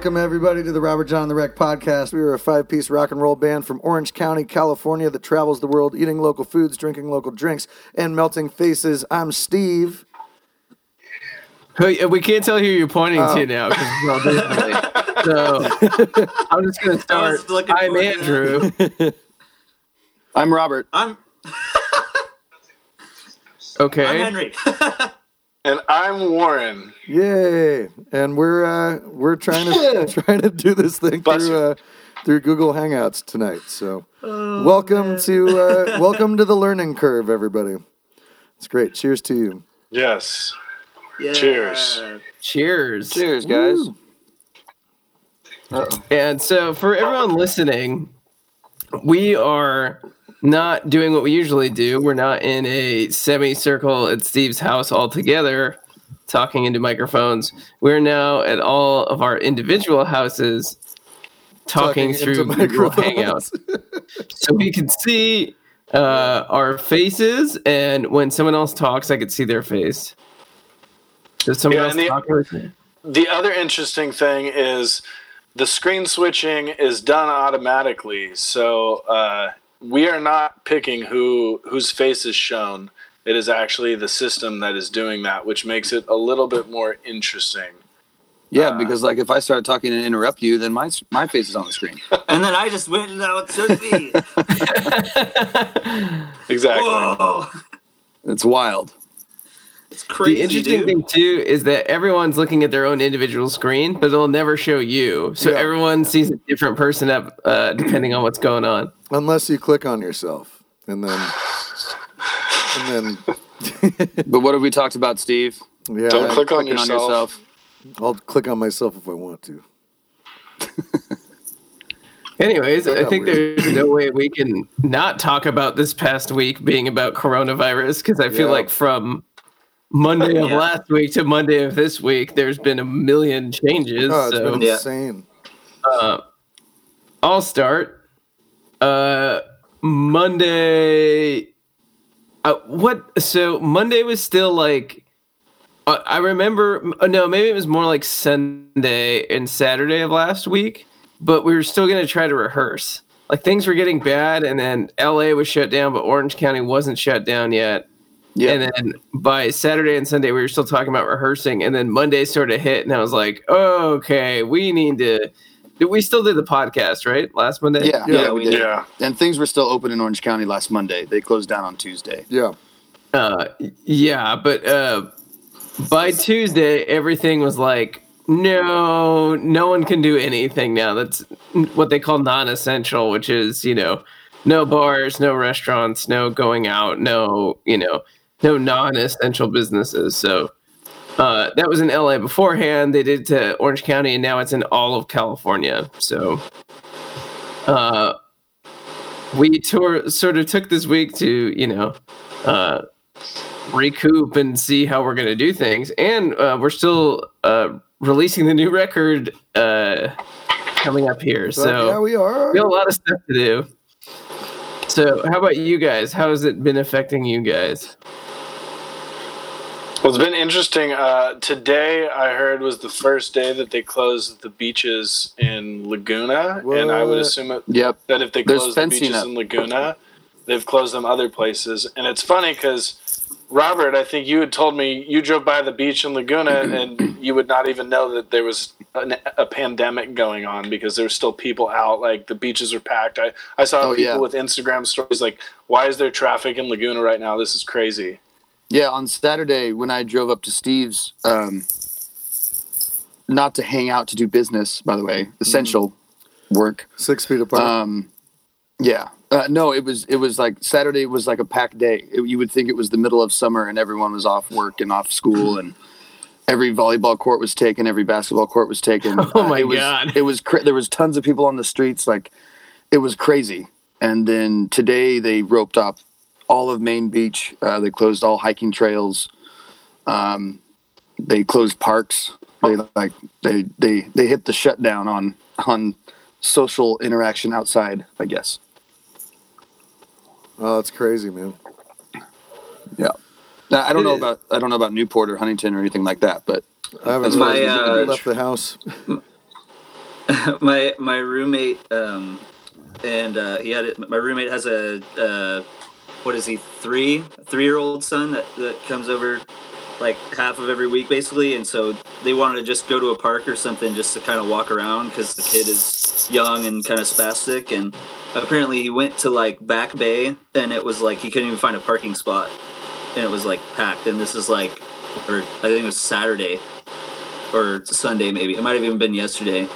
Welcome, everybody, to the Robert Jon the Wreck podcast. We are a five piece rock and roll band from Orange County, California, that travels the world eating local foods, drinking local drinks, and melting faces. I'm Steve. Who- We can't tell who you're pointing Oh. to now. 'cause it's all digitally. so I'm just going to I was start. looking I'm forward to. Andrew. I'm Robert. I'm Okay. I'm Henry. And I'm Warren. Yay! And we're uh, we're trying to trying to do this thing Bless through uh, through Google Hangouts tonight. So, welcome to uh, welcome to the learning curve, everybody. It's great. Cheers to you. Yes. Yeah. Cheers. Cheers. Cheers, guys. And so, for everyone listening, we are not doing what we usually do. We're not in a semicircle at Steve's house all together talking into microphones. We're now at all of our individual houses talking, into through Google microphones. Hangouts. so we can see uh, our faces, and when someone else talks, I could see their face. Does someone Yeah, else and the- talk? with? The other interesting thing is the screen switching is done automatically. So uh, we are not picking who whose face is shown. It is actually the system that is doing that, which makes it a little bit more interesting. Yeah, uh, because like if I start talking and interrupt you, then my my face is on the screen. And then I just went and it should be. Exactly. Whoa. It's wild. It's crazy. the interesting dude. thing too is that everyone's looking at their own individual screen, but it'll never show you. So Yeah. everyone sees a different person up, uh, depending on what's going on. Unless you click on yourself, and then and then But what have we talked about, Steve? yeah, Don't I- click on Clicking yourself. I'll click on myself if I want to. Anyways, I think weird. there's no way we can not talk about this past week being about coronavirus because I feel Yeah. like from Monday of Yeah. last week to Monday of this week, there's been a million changes. Oh, it's so been Yeah. insane. I'll start. Uh, Monday. Uh, what? So Monday was still like. Uh, I remember. uh, No, maybe it was more like Sunday and Saturday of last week. But we were still gonna try to rehearse. Like things were getting bad, and then LA was shut down, but Orange County wasn't shut down yet. Yeah. And then by Saturday and Sunday, we were still talking about rehearsing. And then Monday sort of hit, and I was like, oh, okay, we need to. We still did the podcast, right? Last Monday? yeah, Yeah, yeah, we we did. Yeah. And things were still open in Orange County last Monday. They closed down on Tuesday. Yeah, Uh, yeah, but uh, by Tuesday, everything was like, no, no one can do anything now. That's what they call non essential, which is, you know, no bars, no restaurants, no going out, no, you know, no non essential businesses. So uh, that was in LA beforehand. They did it to Orange County, and now it's in all of California. So uh, we tour, sort of took this week to, you know, uh, recoup and see how we're going to do things. And uh, we're still uh, releasing the new record uh, coming up here. so, So yeah, we are. we have a lot of stuff to do. So, how about you guys? How has it been affecting you guys? Well, it's been interesting. Uh, today, I heard was the first day that they closed the beaches in Laguna, and I would assume it, Yep. that if they There's close the beaches up. in Laguna, they've closed them other places. And it's funny because Robert, I think you had told me you drove by the beach in Laguna and you would not even know that there was an, a pandemic going on because there were still people out. Like the beaches were packed. I, I saw Oh, people yeah. with Instagram stories like, "Why is there traffic in Laguna right now? This is crazy." Yeah, on Saturday when I drove up to Steve's, um, not to hang out to do business, by the way, essential work. Six feet apart. Um, yeah, uh, no, it was it was like Saturday was like a packed day. It- you would think it was the middle of summer and everyone was off work and off school and every volleyball court was taken, every basketball court was taken. Oh my it was, God. It was cra- there was tons of people on the streets, like it was crazy. And then today they roped up all of Main Beach. Uh, they closed all hiking trails. Um, they closed parks. They like they they they hit the shutdown on on social interaction outside. I guess. oh, that's crazy, man. Yeah. Now, I don't know about I don't know about Newport or Huntington or anything like that, but I haven't my, uh, left the house. my my roommate um and uh he had it my roommate has a uh what is he three three year old son that that comes over like half of every week basically? And so they wanted to just go to a park or something just to kind of walk around because the kid is young and kind of spastic. And apparently he went to like back bay and it was like he couldn't even find a parking spot. And it was like packed. And this is like or i think it was saturday or sunday maybe. It might have even been yesterday.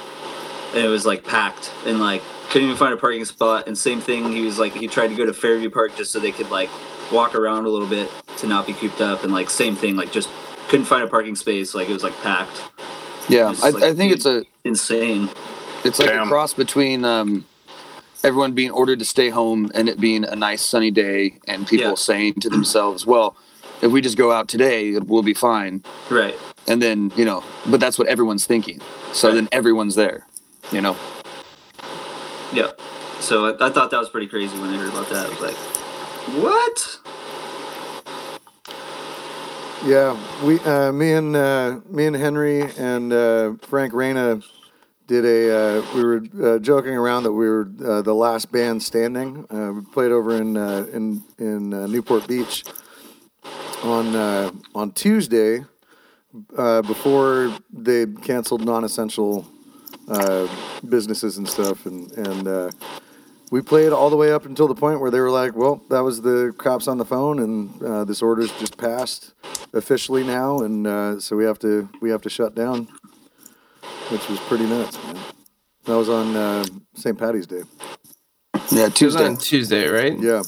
And it was like packed and like couldn't even find a parking spot and same thing he was like he tried to go to fairview park just so they could like walk around a little bit to not be cooped up and like same thing like just couldn't find a parking space like it was like packed Yeah, It's I, like, I think it's a insane it's like Damn. a cross between um, everyone being ordered to stay home and it being a nice sunny day and people Yeah. saying to themselves, "Well, if we just go out today, we'll be fine." right And then you know, but that's what everyone's thinking. So Right. then everyone's there. You know. Yeah so I, I thought that was pretty crazy when i heard about that i was like what Yeah, we, uh, me and uh, me and Henry and uh, Frank Reyna did a. Uh, we were uh, joking around that we were uh, the last band standing. We played over in in in Newport Beach on on Tuesday before they canceled non-essential uh, businesses and stuff, and and uh, we played all the way up until the point where they were like, "Well, that was the cops on the phone, and uh, this order's just passed officially now, and uh, so we have to we have to shut down," which was pretty nuts, man. That was on uh, St. Patty's Day. Yeah, It was Tuesday. on Tuesday, right? Yeah,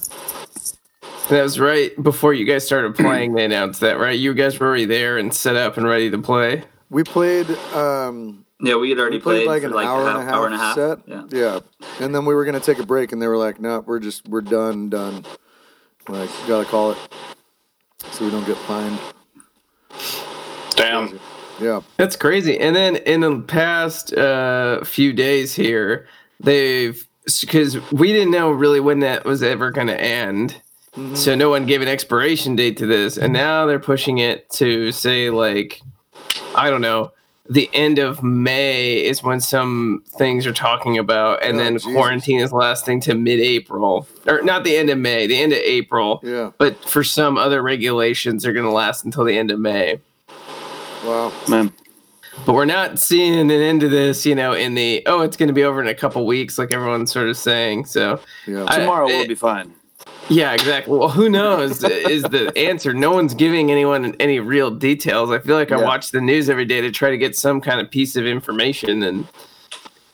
That was right before you guys started playing. They announced that, right? You guys were already there and set up and ready to play. we played. Um, yeah we had already we played played, like for an like hour, a and a half, half hour and a half set. yeah yeah, and then we were gonna take a break, and they were like, "No, we're just we're done, done. Like, gotta call it, so we don't get fined." Damn. Yeah, That's crazy. And then in the past uh, few days here, they've because we didn't know really when that was ever going to end. So no one gave an expiration date to this, and now they're pushing it to say like, I don't know, the end of May is when some things are talking about, and Oh, then Jesus. quarantine is lasting to mid-April, or not the end of May, the end of April. yeah. But for some other regulations, they're going to last until the end of May Wow. Man. but we're not seeing an end to this, you know, in the oh, it's going to be over in a couple weeks, like everyone's sort of saying. So, Yeah. I- Tomorrow it- will be fine. Yeah, exactly. Well, who knows is the answer. No one's giving anyone any real details. I feel like I Yeah. watch the news every day to try to get some kind of piece of information, and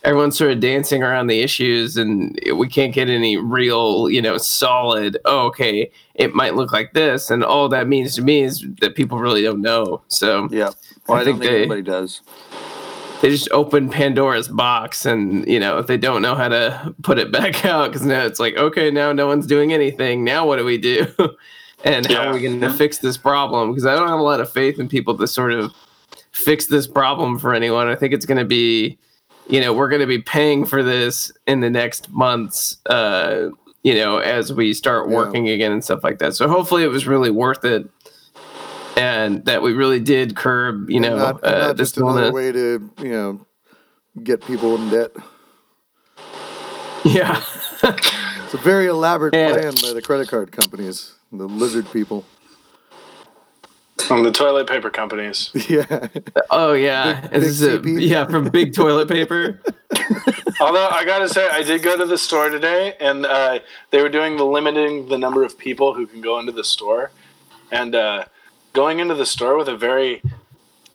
everyone's sort of dancing around the issues, and we can't get any real, you know, solid. Oh, okay, it might look like this, and all that means to me is that people really don't know. So, Yeah. Well, I I, think think they- anybody does. They just open Pandora's box, and you know if they don't know how to put it back out, because now it's like, okay, now no one's doing anything. Now what do we do? and how are we going to fix this problem? Because I don't have a lot of faith in people to sort of fix this problem for anyone. I think it's going to be, you know, we're going to be paying for this in the next months. Uh, you know, as we start Yeah. working again and stuff like that. So hopefully, it was really worth it. And that we really did curb, you know, not, uh, not this just another illness. way to you know get people in debt. Yeah. It's a very elaborate Yeah. plan by the credit card companies, the lizard people. From the toilet paper companies. Yeah, oh yeah. Big- this is a, yeah from big toilet paper. Although I gotta say, I did go to the store today, and uh, they were doing the limiting the number of people who can go into the store, and uh, going into the store with a very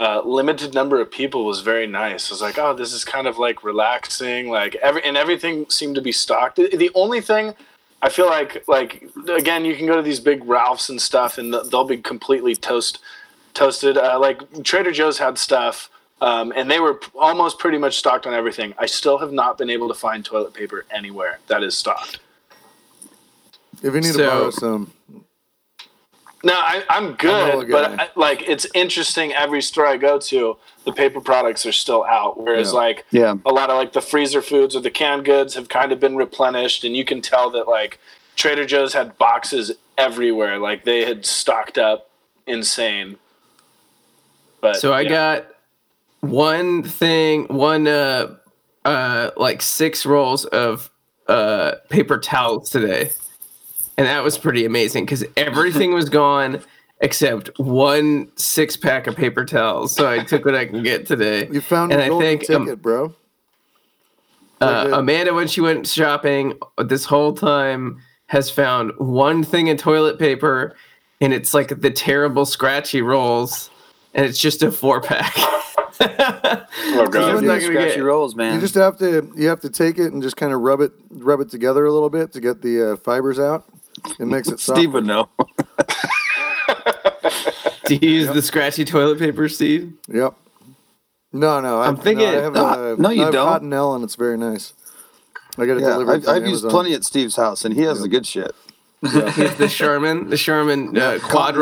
uh, limited number of people was very nice. I was like, oh, this is kind of like relaxing, like every and everything seemed to be stocked. The- The only thing I feel like, like again, you can go to these big Ralphs and stuff, and they'll be completely toast toasted. Uh, like Trader Joe's had stuff, um, and they were p- almost pretty much stocked on everything. I still have not been able to find toilet paper anywhere that is stocked. if you need to borrow some, No, I, I'm I know good, a guy. but I, like it's interesting. Every store I go to, the paper products are still out, whereas Yeah. like Yeah. a lot of like the freezer foods or the canned goods have kind of been replenished, and you can tell that like Trader Joe's had boxes everywhere, like they had stocked up insane. But So I yeah. got one thing, one uh uh, like six rolls of uh, paper towels today, and that was pretty amazing because everything was gone except one six pack of paper towels. So I took what I can get today. You found and a I golden think, ticket, um, bro. Uh, Amanda, when she went shopping this whole time, has found one thing in toilet paper, and it's like the terrible scratchy rolls, and it's just a four pack. Oh god. not gonna scratchy get- rolls, man. You just have to you have to take it and just kind of rub it rub it together a little bit to get the uh, fibers out. It makes it soft. Steve would know. Do you use the scratchy toilet paper, Steve? Yep. No, no. I, I'm thinking- No, I have, No, uh, no, you I have don't. Cottonelle, and it's very nice. I got it Yeah, delivered. I've, I've used plenty at Steve's house, and he has the good shit. Here's the Sherman, the Sherman uh, quad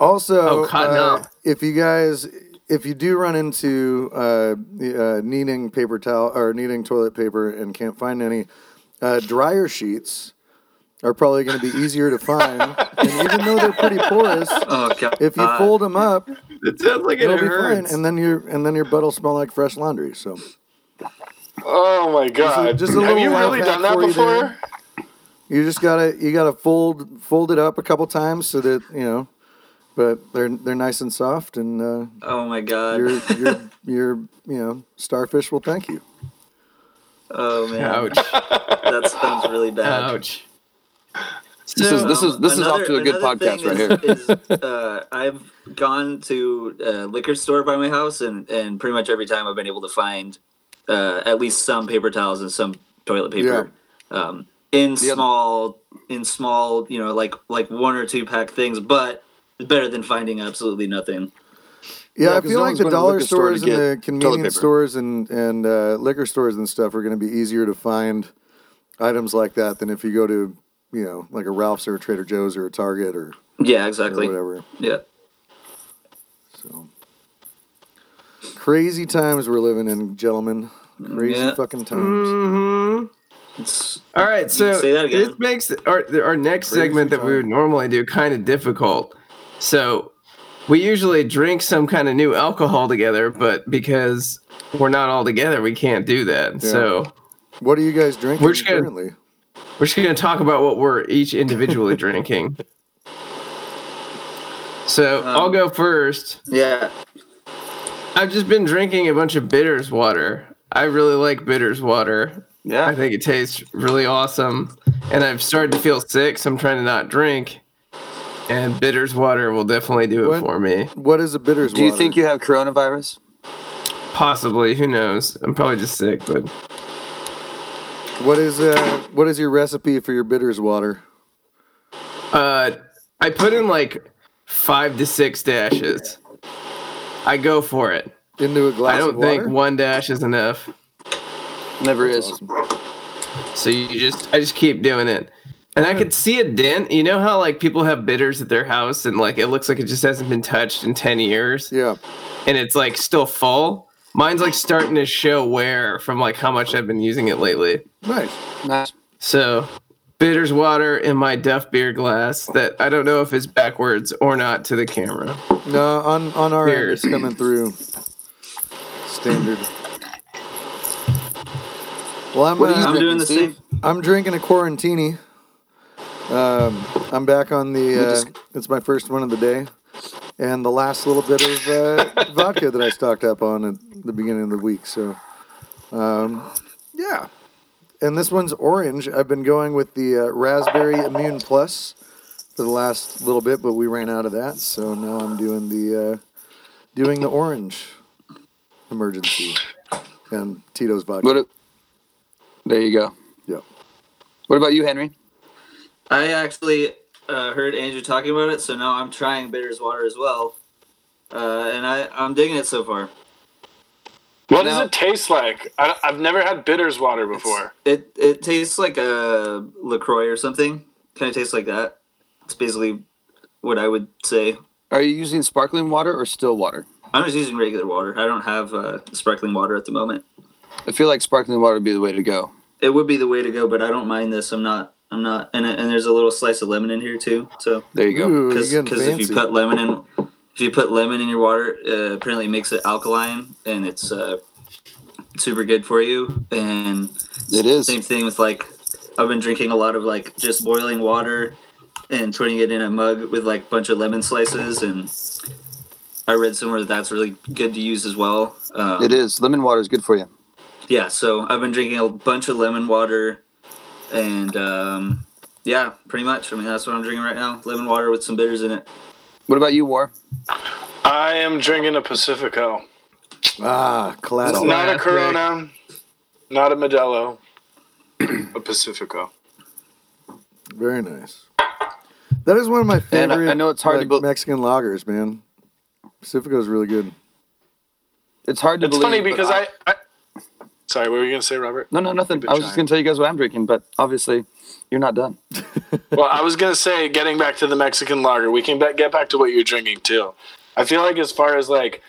Also, Oh, uh, if you guys, if you do run into uh, uh, needing paper towel or needing toilet paper and can't find any, uh, dryer sheets are probably going to be easier to find. and even though they're pretty porous, Oh if you fold them up, It sounds like it it'll be fine, hurts. and then your and then your butt will smell like fresh laundry. So Oh my god. just a Have little you life really done that for you before? you just gotta you gotta fold fold it up a couple times so that you know, but they're they're nice and soft and. Uh, Oh my god. your your your you know starfish will thank you. oh man. Ouch! That sounds really bad. Ouch! This is this is this is off to a good podcast thing right here. is, is, uh, I've gone to a liquor store by my house, and, and pretty much every time I've been able to find uh, at least some paper towels and some toilet paper um, in small in small you know like like one or two pack things, but it's better than finding absolutely nothing. Yeah, Yeah, I 'cause feel no like the going to the dollar store stores and the convenience stores and and uh, liquor stores and stuff are going to be easier to find items like that than if you go to you know like a Ralph's or a Trader Joe's or a Target or, Yeah, or exactly. whatever. Yeah. So crazy times we're living in, gentlemen. Crazy Yeah. fucking times. Mm-hmm. It's, All right, so say that again. this makes our our next Crazy segment that we would normally do kind of difficult. So we usually drink some kind of new alcohol together, but because we're not all together, we can't do that. So What are you guys drinking We're just gonna- currently? We're just going to talk about what we're each individually drinking. So um, I'll go first. yeah. I've just been drinking a bunch of bitters water. I really like bitters water. Yeah, I think it tastes really awesome. And I've started to feel sick, so I'm trying to not drink. And bitters water will definitely do it What? for me. What is a bitters Do you think you have coronavirus? Possibly, who knows? I'm probably just sick, but what is uh what is your recipe for your bitters water? uh I put in like five to six dashes. I go for it. Into a glass I don't water? think one dash is enough. Never is. So you just I just keep doing it. And I could see a dent. You know how like people have bitters at their house and like it looks like it just hasn't been touched in 10 years Yeah. and it's like still full. Mine's like starting to show wear from like how much I've been using it lately. Nice. Nice. So bitters water in my Duff beer glass that I don't know if it's backwards or not to the camera. No, on on our Here. end, it's coming through standard. Well, I'm What are you uh, I'm doing the Steve? same. I'm drinking a Quarantini. Um, I'm back on the. Uh, it's my first one of the day, and the last little bit of uh, vodka that I stocked up on at the beginning of the week. So, um, yeah. And this one's orange. I've been going with the uh, raspberry Immune Plus for the last little bit, but we ran out of that, so now I'm doing the uh, doing the orange Emergen-C and Tito's vodka. What? a- there you go. yeah. What about you, Henry? I actually uh, heard Andrew talking about it, so now I'm trying bitters water as well, uh, and I I'm digging it so far. What Now- does it taste like? I, I've never had bitters water before. It it tastes like a Lacroix or something. Kind of tastes like that. It's basically what I would say. Are you using sparkling water or still water? I'm just using regular water. I don't have uh, sparkling water at the moment. I feel like sparkling water would be the way to go. It would be the way to go, but I don't mind this. I'm not. I'm not. And and there's a little slice of lemon in here too. So There you go. Because if you put lemon in if you put lemon in your water, uh, apparently it makes it alkaline, and it's uh, super good for you. And It is. same thing with like I've been drinking a lot of like just boiling water and putting it in a mug with like a bunch of lemon slices and I read somewhere that that's really good to use as well. Um, It is. Lemon water is good for you. Yeah, so I've been drinking a bunch of lemon water, and um, yeah, pretty much. I mean, that's what I'm drinking right now: lemon water with some bitters in it. What about you, War? I am drinking a Pacifico. Ah, classic. It's not a Corona, not a Modelo, a Pacifico. Very nice. That is one of my And I- favorite. I know it's hard to like, bel- Mexican lagers, man. Pacifico is really good. It's hard to believe. It's believe. funny because I, I. Sorry, what were you gonna say, Robert? No, no, nothing. I was just going to tell you guys what I'm drinking, but obviously you're not done. Well, I was gonna say, getting back to the Mexican lager, we can get back to what you're drinking too. I feel like as far as like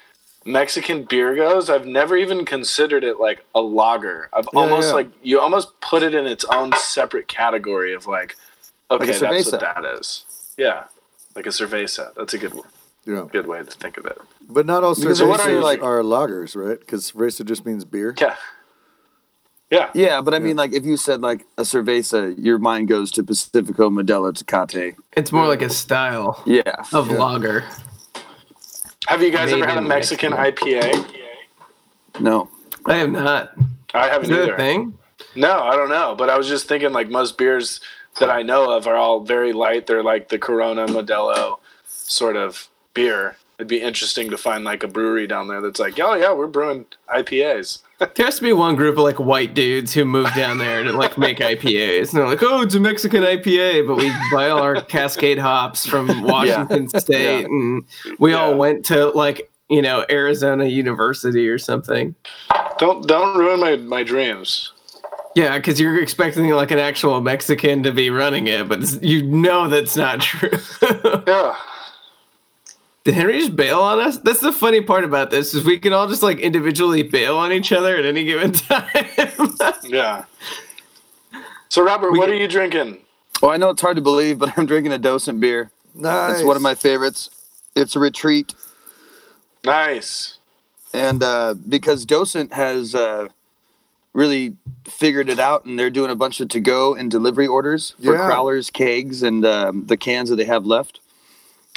Mexican beer goes, I've never even considered it like a lager. I've Yeah, almost yeah. like you almost put it in its own separate category of like, okay, a that's what that is. Yeah, like a cerveza. That's a good one. Yeah, good way to think of it. but not all Because cervezas what are you, like- are lagers, right? Because cerveza just means beer. Yeah, yeah. Yeah, but I mean, like, if you said like a cerveza, your mind goes to Pacifico, Modelo, Tecate. It's more like a style Yeah. of Yeah. lager. Have you guys Made ever had a in Mexican IPA? No. I have not. I haven't that a either. thing? No, I don't know. But I was just thinking like most beers that I know of are all very light. They're like the Corona Modelo sort of beer. It'd be interesting to find like a brewery down there that's like, oh yeah, we're brewing IPAs. There has to be one group of like white dudes who move down there to like make IPAs. And they're like, oh, it's a Mexican IPA, but we buy all our Cascade hops from Washington State. Yeah. And we all went to like, you know, Arizona University or something. Don't don't ruin my my dreams. Yeah, because you're expecting like an actual Mexican to be running it, but you know that's not true. Yeah. Did Henry just bail on us? That's the funny part about this is we can all just like individually bail on each other at any given time. Yeah. So Robert, We- what are you drinking? Well, I know it's hard to believe, but I'm drinking a docent beer. Nice. It's one of my favorites. It's a retreat. Nice. And uh, because Docent has uh, really figured it out, and they're doing a bunch of to go and delivery orders for Yeah. crowlers, kegs, and um, the cans that they have left.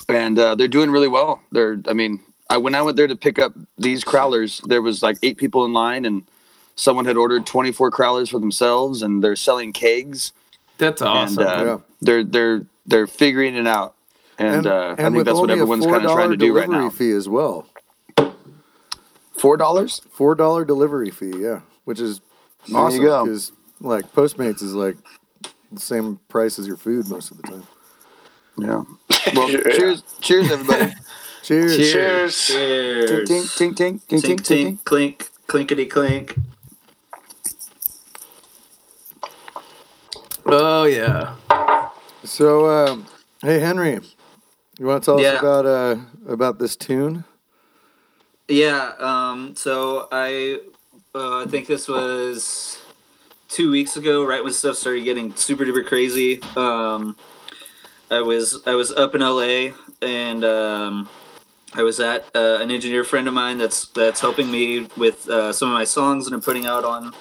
And uh, they're doing really well. They're, I mean, I when I went there to pick up these crowlers, there was like eight people in line, and someone had ordered 24 crowlers for themselves, and they're selling kegs. That's awesome. And uh, Yeah. they're they're they're figuring it out. And, uh, I think that's what everyone's kind of trying to do right delivery now. fee as well. Four dollars? Four dollar delivery fee, yeah, which is awesome because like Postmates is like the same price as your food most of the time. Yeah. Well, Yeah. cheers, cheers, everybody. Cheers. Cheers. Cheers. tink, tink, tink, tink, tink, Tink, tink, tink. tink, clink, clinkety clink. Oh yeah. So, um, hey Henry, you want to tell Yeah. us about uh about this tune? Yeah. Um. So I, uh, I think this was two weeks ago, right when stuff started getting super duper crazy. Um, I was I was up in LA and um, I was at uh, an engineer friend of mine that's that's helping me with uh, some of my songs that I'm putting out on.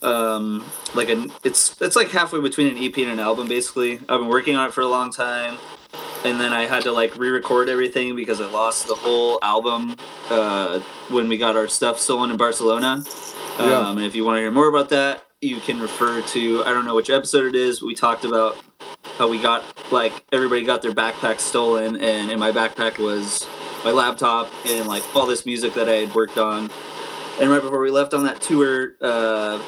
Um, like an it's it's like halfway between an EP and an album basically. I've been working on it for a long time and then I had to like re-record everything because I lost the whole album uh, when we got our stuff stolen in Barcelona. Um, Yeah. And if you want to hear more about that, you can refer to I don't know which episode it is. We talked about how we got like everybody got their backpack stolen, and in my backpack was my laptop and like all this music that I had worked on. And right before we left on that tour, uh,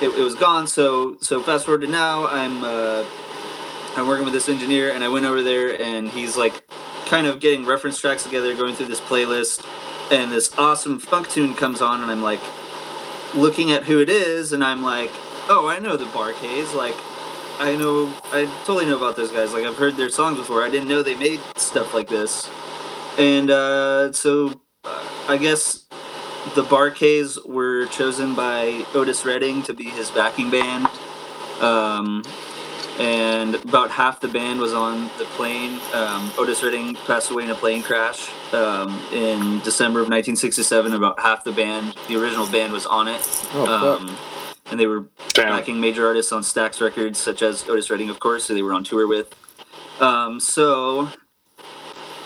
it, it was gone. So so fast forward to now, I'm. Uh, I'm working with this engineer, and I went over there, and he's like, kind of getting reference tracks together, going through this playlist, and this awesome funk tune comes on, and I'm like, looking at who it is, and I'm like, oh, I know the Bar-Kays, like, I know, I totally know about those guys. Like, I've heard their songs before. I didn't know they made stuff like this, and uh, so uh, I guess the Bar-Kays were chosen by Otis Redding to be his backing band. Um, and about half the band was on the plane. Um, Otis Redding passed away in a plane crash um, in December of 1967. About half the band, the original band, was on it. Oh, um, and they were Damn. backing major artists on Stax Records, such as Otis Redding, of course, who they were on tour with. Um, so,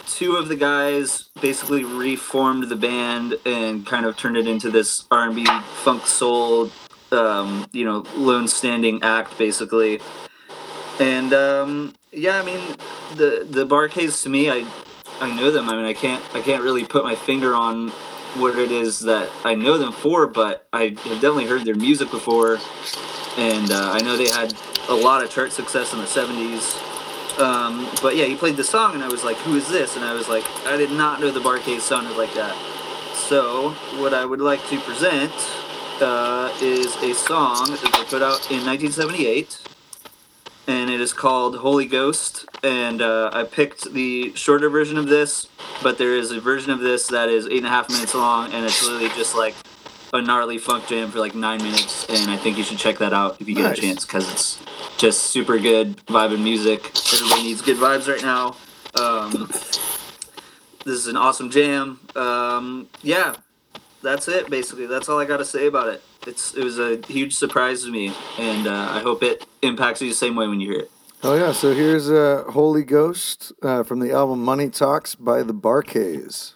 two of the guys basically reformed the band and kind of turned it into this R&B funk soul, um, you know, lone standing act, basically. And um, yeah, I mean, the the Bar-Kays to me, I I know them. I mean, I can't I can't really put my finger on what it is that I know them for, but I have definitely heard their music before, and uh, I know they had a lot of chart success in the '70s. Um, but yeah, he played the song, and I was like, "Who is this?" And I was like, "I did not know the Bar-Kays sounded like that." So, what I would like to present uh, is a song that they put out in 1978 and it is called Holy Ghost. And uh, I picked the shorter version of this, but there is a version of this that is eight and a half minutes long, and it's literally just like a gnarly funk jam for like nine minutes. And I think you should check that out if you get Nice. a chance, because it's just super good vibe and music. Everybody needs good vibes right now. Um, this is an awesome jam. Um, yeah, that's it. Basically, that's all I got to say about it. It's it was a huge surprise to me, and uh, I hope it impacts you the same way when you hear it. Oh yeah, so here's uh, Holy Ghost uh, from the album Money Talks by the Bar-Kays.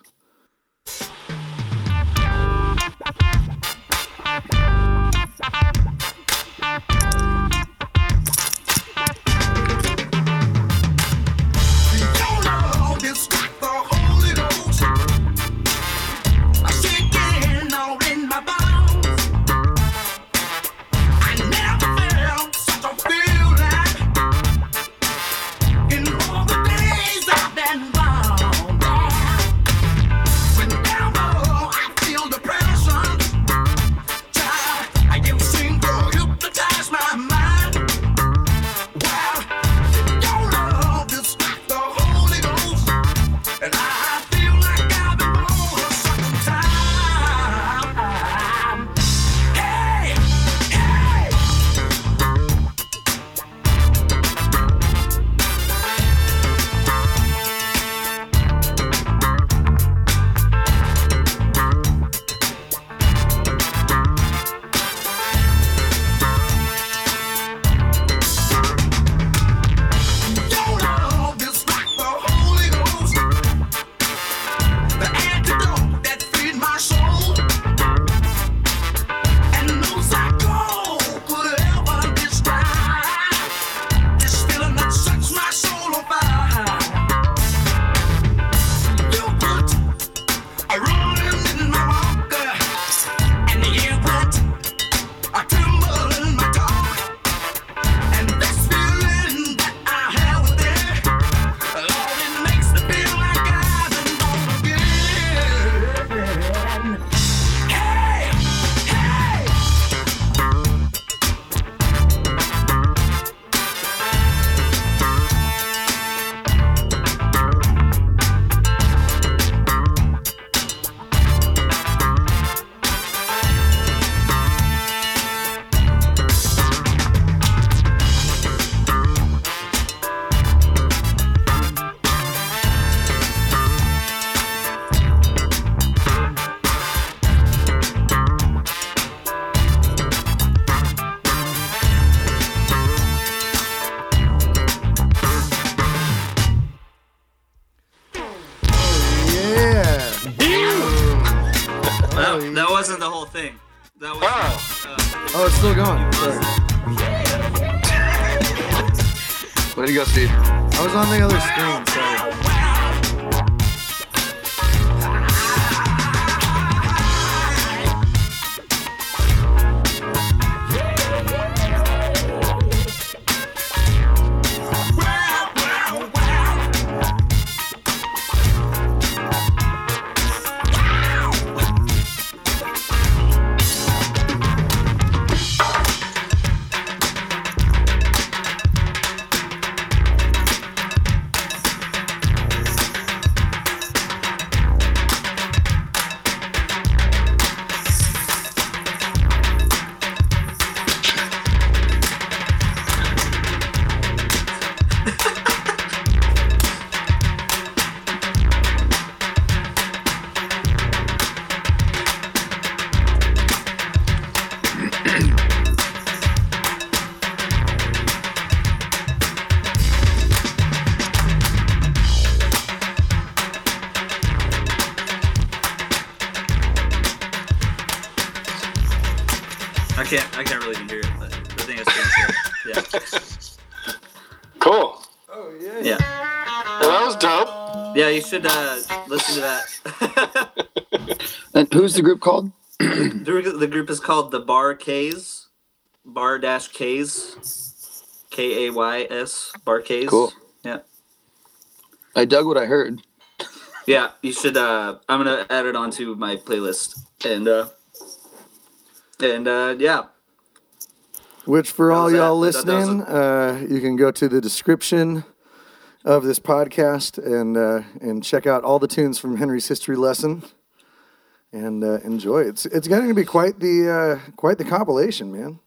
Should uh, listen to that. And who's the group called? the group- is called the Bar K's. Bar dash K's. K A Y S. Bar K's. Cool. Yeah. I dug what I heard. Yeah. You should. Uh, I'm gonna add it onto my playlist and. Uh, and uh, yeah, Which, for all How's that? y'all That listening, uh, you can go to the description of this podcast and uh, and check out all the tunes from Henry's history lesson, and uh, enjoy. It's it's going to be quite the uh, quite the compilation, man.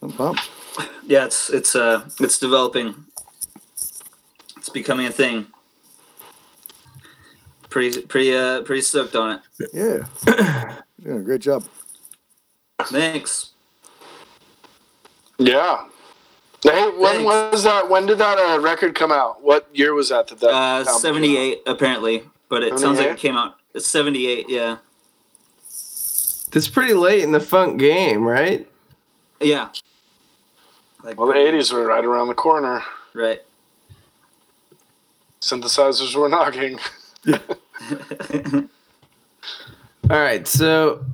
I'm pumped. yeah, it's it's uh it's developing. It's becoming a thing. Pretty pretty uh pretty stoked on it. Yeah, You're doing a great job. Thanks. Yeah. Hey, when Thanks. was that? When did that uh, record come out? What year was that? That, that Uh, album came out? seventy eight apparently, but it sounds like it came out. Seventy eight. Yeah, That's pretty late in the funk game, right? yeah. Like Well, the '80s were right around the corner. right. Synthesizers were knocking. All right, so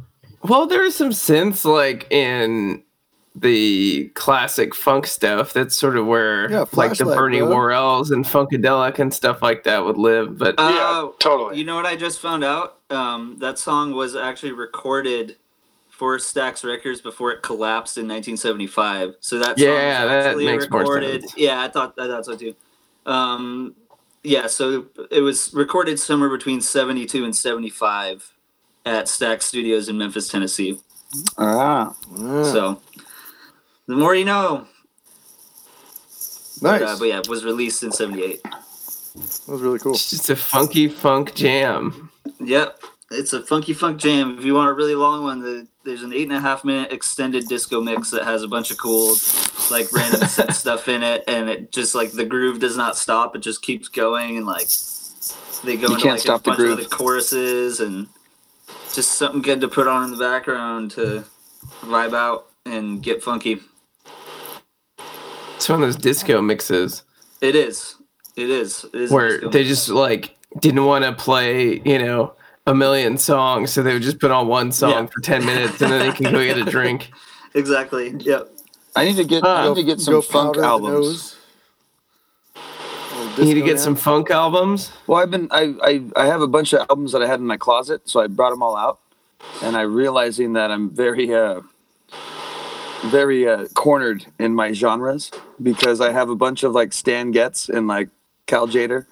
well, there are some synths like in the classic funk stuff. That's sort of where Yeah, like the Flashlight, Bernie bro. Worrells and Funkadelic and stuff like that would live. But Uh, yeah, totally. You know what I just found out? Um, that song was actually recorded for Stax Records before it collapsed in 1975. So that song Yeah, was that actually makes more sense. Yeah, I thought I thought so too. Um, yeah, so it was recorded somewhere between 72 and 75 at Stax Studios in Memphis, Tennessee. Ah, Ah, So the more you know. nice. But, uh, but yeah, it was released in 78. that was really cool. it's just a funky funk jam. Yep, it's a funky funk jam. If you want a really long one, the, there's an eight and a half minute extended disco mix that has a bunch of cool, like random synth stuff in it, and it just like the groove does not stop; it just keeps going, and like they go You into can't like stop a the bunch groove. of the choruses and just something good to put on in the background to vibe out and get funky. It's one of those disco mixes It is. It is. It is where they mix. just like didn't want to play, you know, a million songs, so they would just put on one song Yeah. for ten minutes, and then they can go get a drink. exactly. Yep. I need to get. I need to get some funk albums. nose. You need to disco get some funk albums. Well, I've been. I, I I have a bunch of albums that I had in my closet, so I brought them all out, and I realizing that I'm very uh very uh cornered in my genres because I have a bunch of like Stan Getz and like Cal Tjader.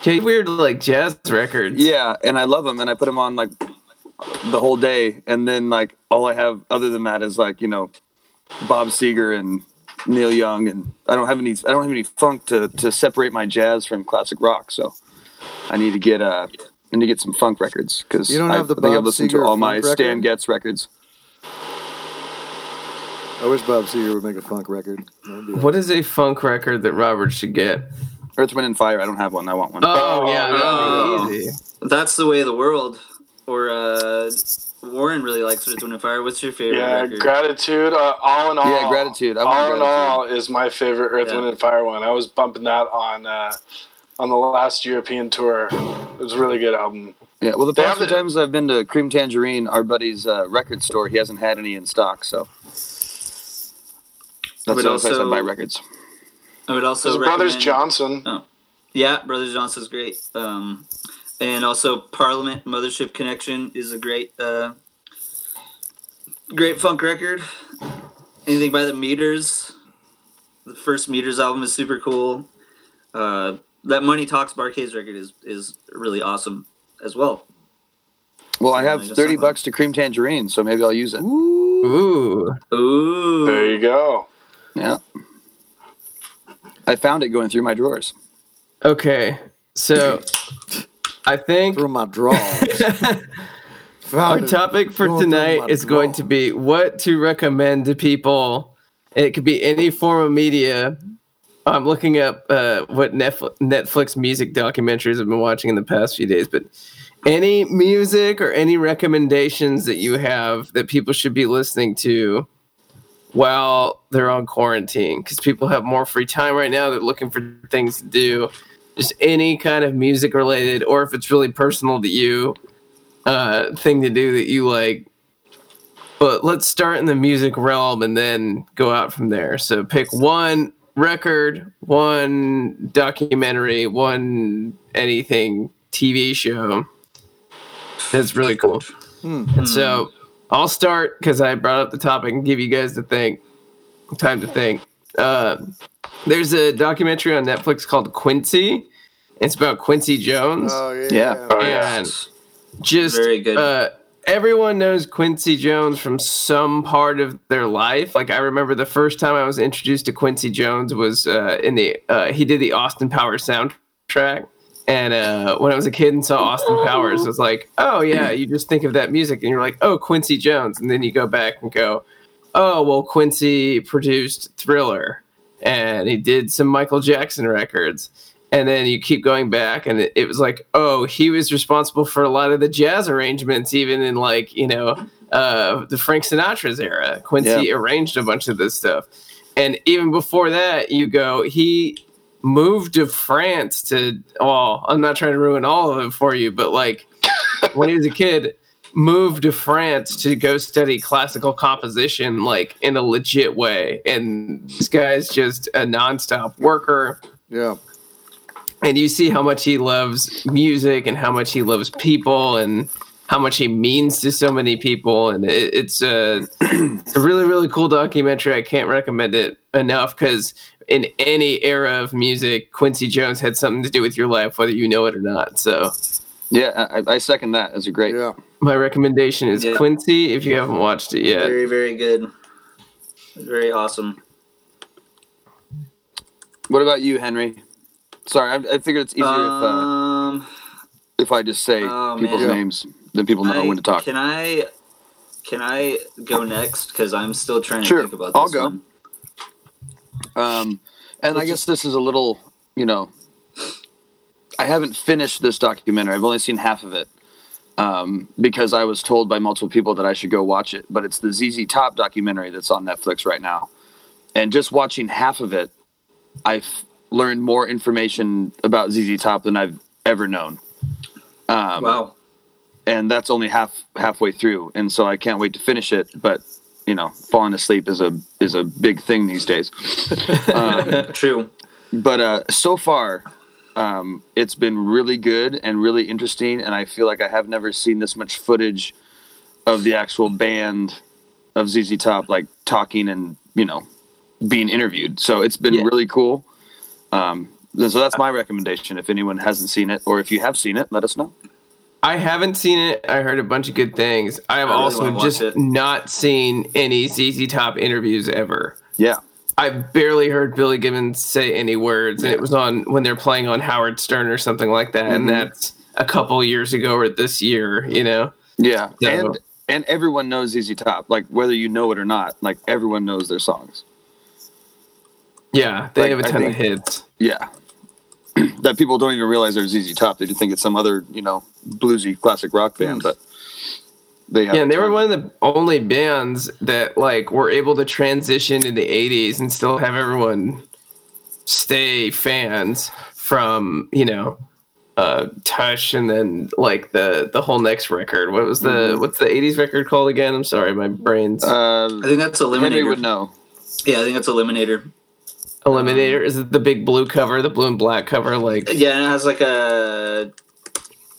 Okay, weird like jazz records. Yeah, and I love them, and I put them on like the whole day, and then like all I have other than that is like you know Bob Seger and Neil Young, and I don't have any. I don't have any funk to to separate my jazz from classic rock. So I need to get uh I need to get some funk records because You don't I, have the I think I've Bob listened Seger to all my funk Stan record? Getz records. I wish Bob Seger would make a funk record. That'd What is a funk record that Robert should get? Earth, Wind, and Fire. I don't have one. I want one. Oh, yeah, that'd Oh. be easy. That's the way of the world. Or uh, Warren really likes Earth, Wind, and Fire. What's your favorite Yeah, record? gratitude. Uh, all in all, Yeah, Gratitude. I want all in Gratitude. all is my favorite Earth, Yeah. Wind, and Fire one. I was bumping that on uh, on the last European tour. It was a really good album. Yeah. Well, the past few times I've been to Cream Tangerine, our buddy's uh, record store, he hasn't had any in stock, so that's But the only place I also- buy records. I would also His brother's recommend- Johnson. Yeah, Brothers Johnson's great. Um, and also Parliament Mothership Connection is a great, uh, great funk record. Anything by the Meters. The first Meters album is super cool. Uh, that Money Talks Bar-Kays record is is really awesome as well. Well, I have thirty bucks to Cream Tangerine, so maybe I'll use it. Ooh. Ooh, There you go. Yeah. I found it going through my drawers. Okay, so I think through my drawers. our topic for Going tonight my is going to be what to recommend to people. It could be any form of media. I'm looking up uh, what Netflix, Netflix music documentaries I've been watching in the past few days, but any music or any recommendations that you have that people should be listening to while they're on quarantine because people have more free time right now. They're looking for things to do. Just any kind of music related, or if it's really personal to you, uh, thing to do that you like. But let's start in the music realm and then go out from there. So pick one record, one documentary, one anything TV show. That's really cool. And so I'll start because I brought up the topic and give you guys the think, time to think. Uh, there's a documentary on Netflix called Quincy. It's about Quincy Jones Oh yeah. Yeah. Oh, and just Very good. Uh, everyone knows Quincy Jones from some part of their life. Like I remember the first time I was introduced to Quincy Jones was uh, in the uh, he did the Austin Powers soundtrack. And uh, when I was a kid and saw Austin Powers, I was like, "Oh yeah," you just think of that music, and you're like, "Oh, Quincy Jones," and then you go back and go, "Oh, well, Quincy produced Thriller, and he did some Michael Jackson records, and then you keep going back and it, it was like oh he was responsible for a lot of the jazz arrangements even in like you know uh the frank sinatra's era. Quincy arranged a bunch of this stuff. And even before that you go he moved to france to well i'm not trying to ruin all of it for you but like when he was a kid moved to france to go study classical composition like in a legit way. And this guy's just a nonstop worker. Yeah. and you see how much he loves music and how much he loves people and how much he means to so many people. And it, it's a, it's a really really cool documentary. I can't recommend it enough because in any era of music quincy jones had something to do with your life whether you know it or not so Yeah, I, I second that. It's a great. Yeah. my recommendation is Yeah. quincy if you haven't watched it yet Very, very good. Very awesome. What about you, Henry? Sorry, I, I figured it's easier if uh, Um, if I just say Oh, people's man. names, then people know I- when to talk. Can I can I go next? Because I'm still trying to think about this I'll go. one. Um, and I guess this is a little, you know, I haven't finished this documentary. I've only seen half of it um, because I was told by multiple people that I should go watch it. But it's the ZZ Top documentary that's on Netflix right now. And just watching half of it, I've learned more information about ZZ Top than I've ever known. Um, Wow. and that's only half halfway through and so i can't wait to finish it but you know falling asleep is a is a big thing these days um, True. but uh so far um it's been really good and really interesting and i feel like i have never seen this much footage of the actual band of zz top like talking and you know being interviewed so it's been Yeah. really cool um so that's my recommendation if anyone hasn't seen it or if you have seen it let us know I haven't seen it. I heard a bunch of good things. I have I really also just not seen any ZZ Top interviews ever. yeah I barely heard Billy Gibbons say any words, and it was on when they're playing on Howard Stern or something like that, and Mhm. that's a couple years ago or this year, you know. Yeah, So- and and everyone knows ZZ Top, like whether you know it or not. Like everyone knows their songs. Yeah, they Like, have a ton of hits. Yeah, that people don't even realize they're ZZ Top. They just think it's some other you know bluesy classic rock band, but they have. Yeah, and they were one of the only bands that like were able to transition in the '80s and still have everyone stay fans from you know uh Tush and then like the the whole next record. What was the Mhm. what's the '80s record called again? I'm sorry, my brain's Uh, I think that's Eliminator. Henry Eliminator. would know. Yeah, I think that's Eliminator. Eliminator. Is it the big blue cover, the blue and black cover? Like Yeah, and it has like a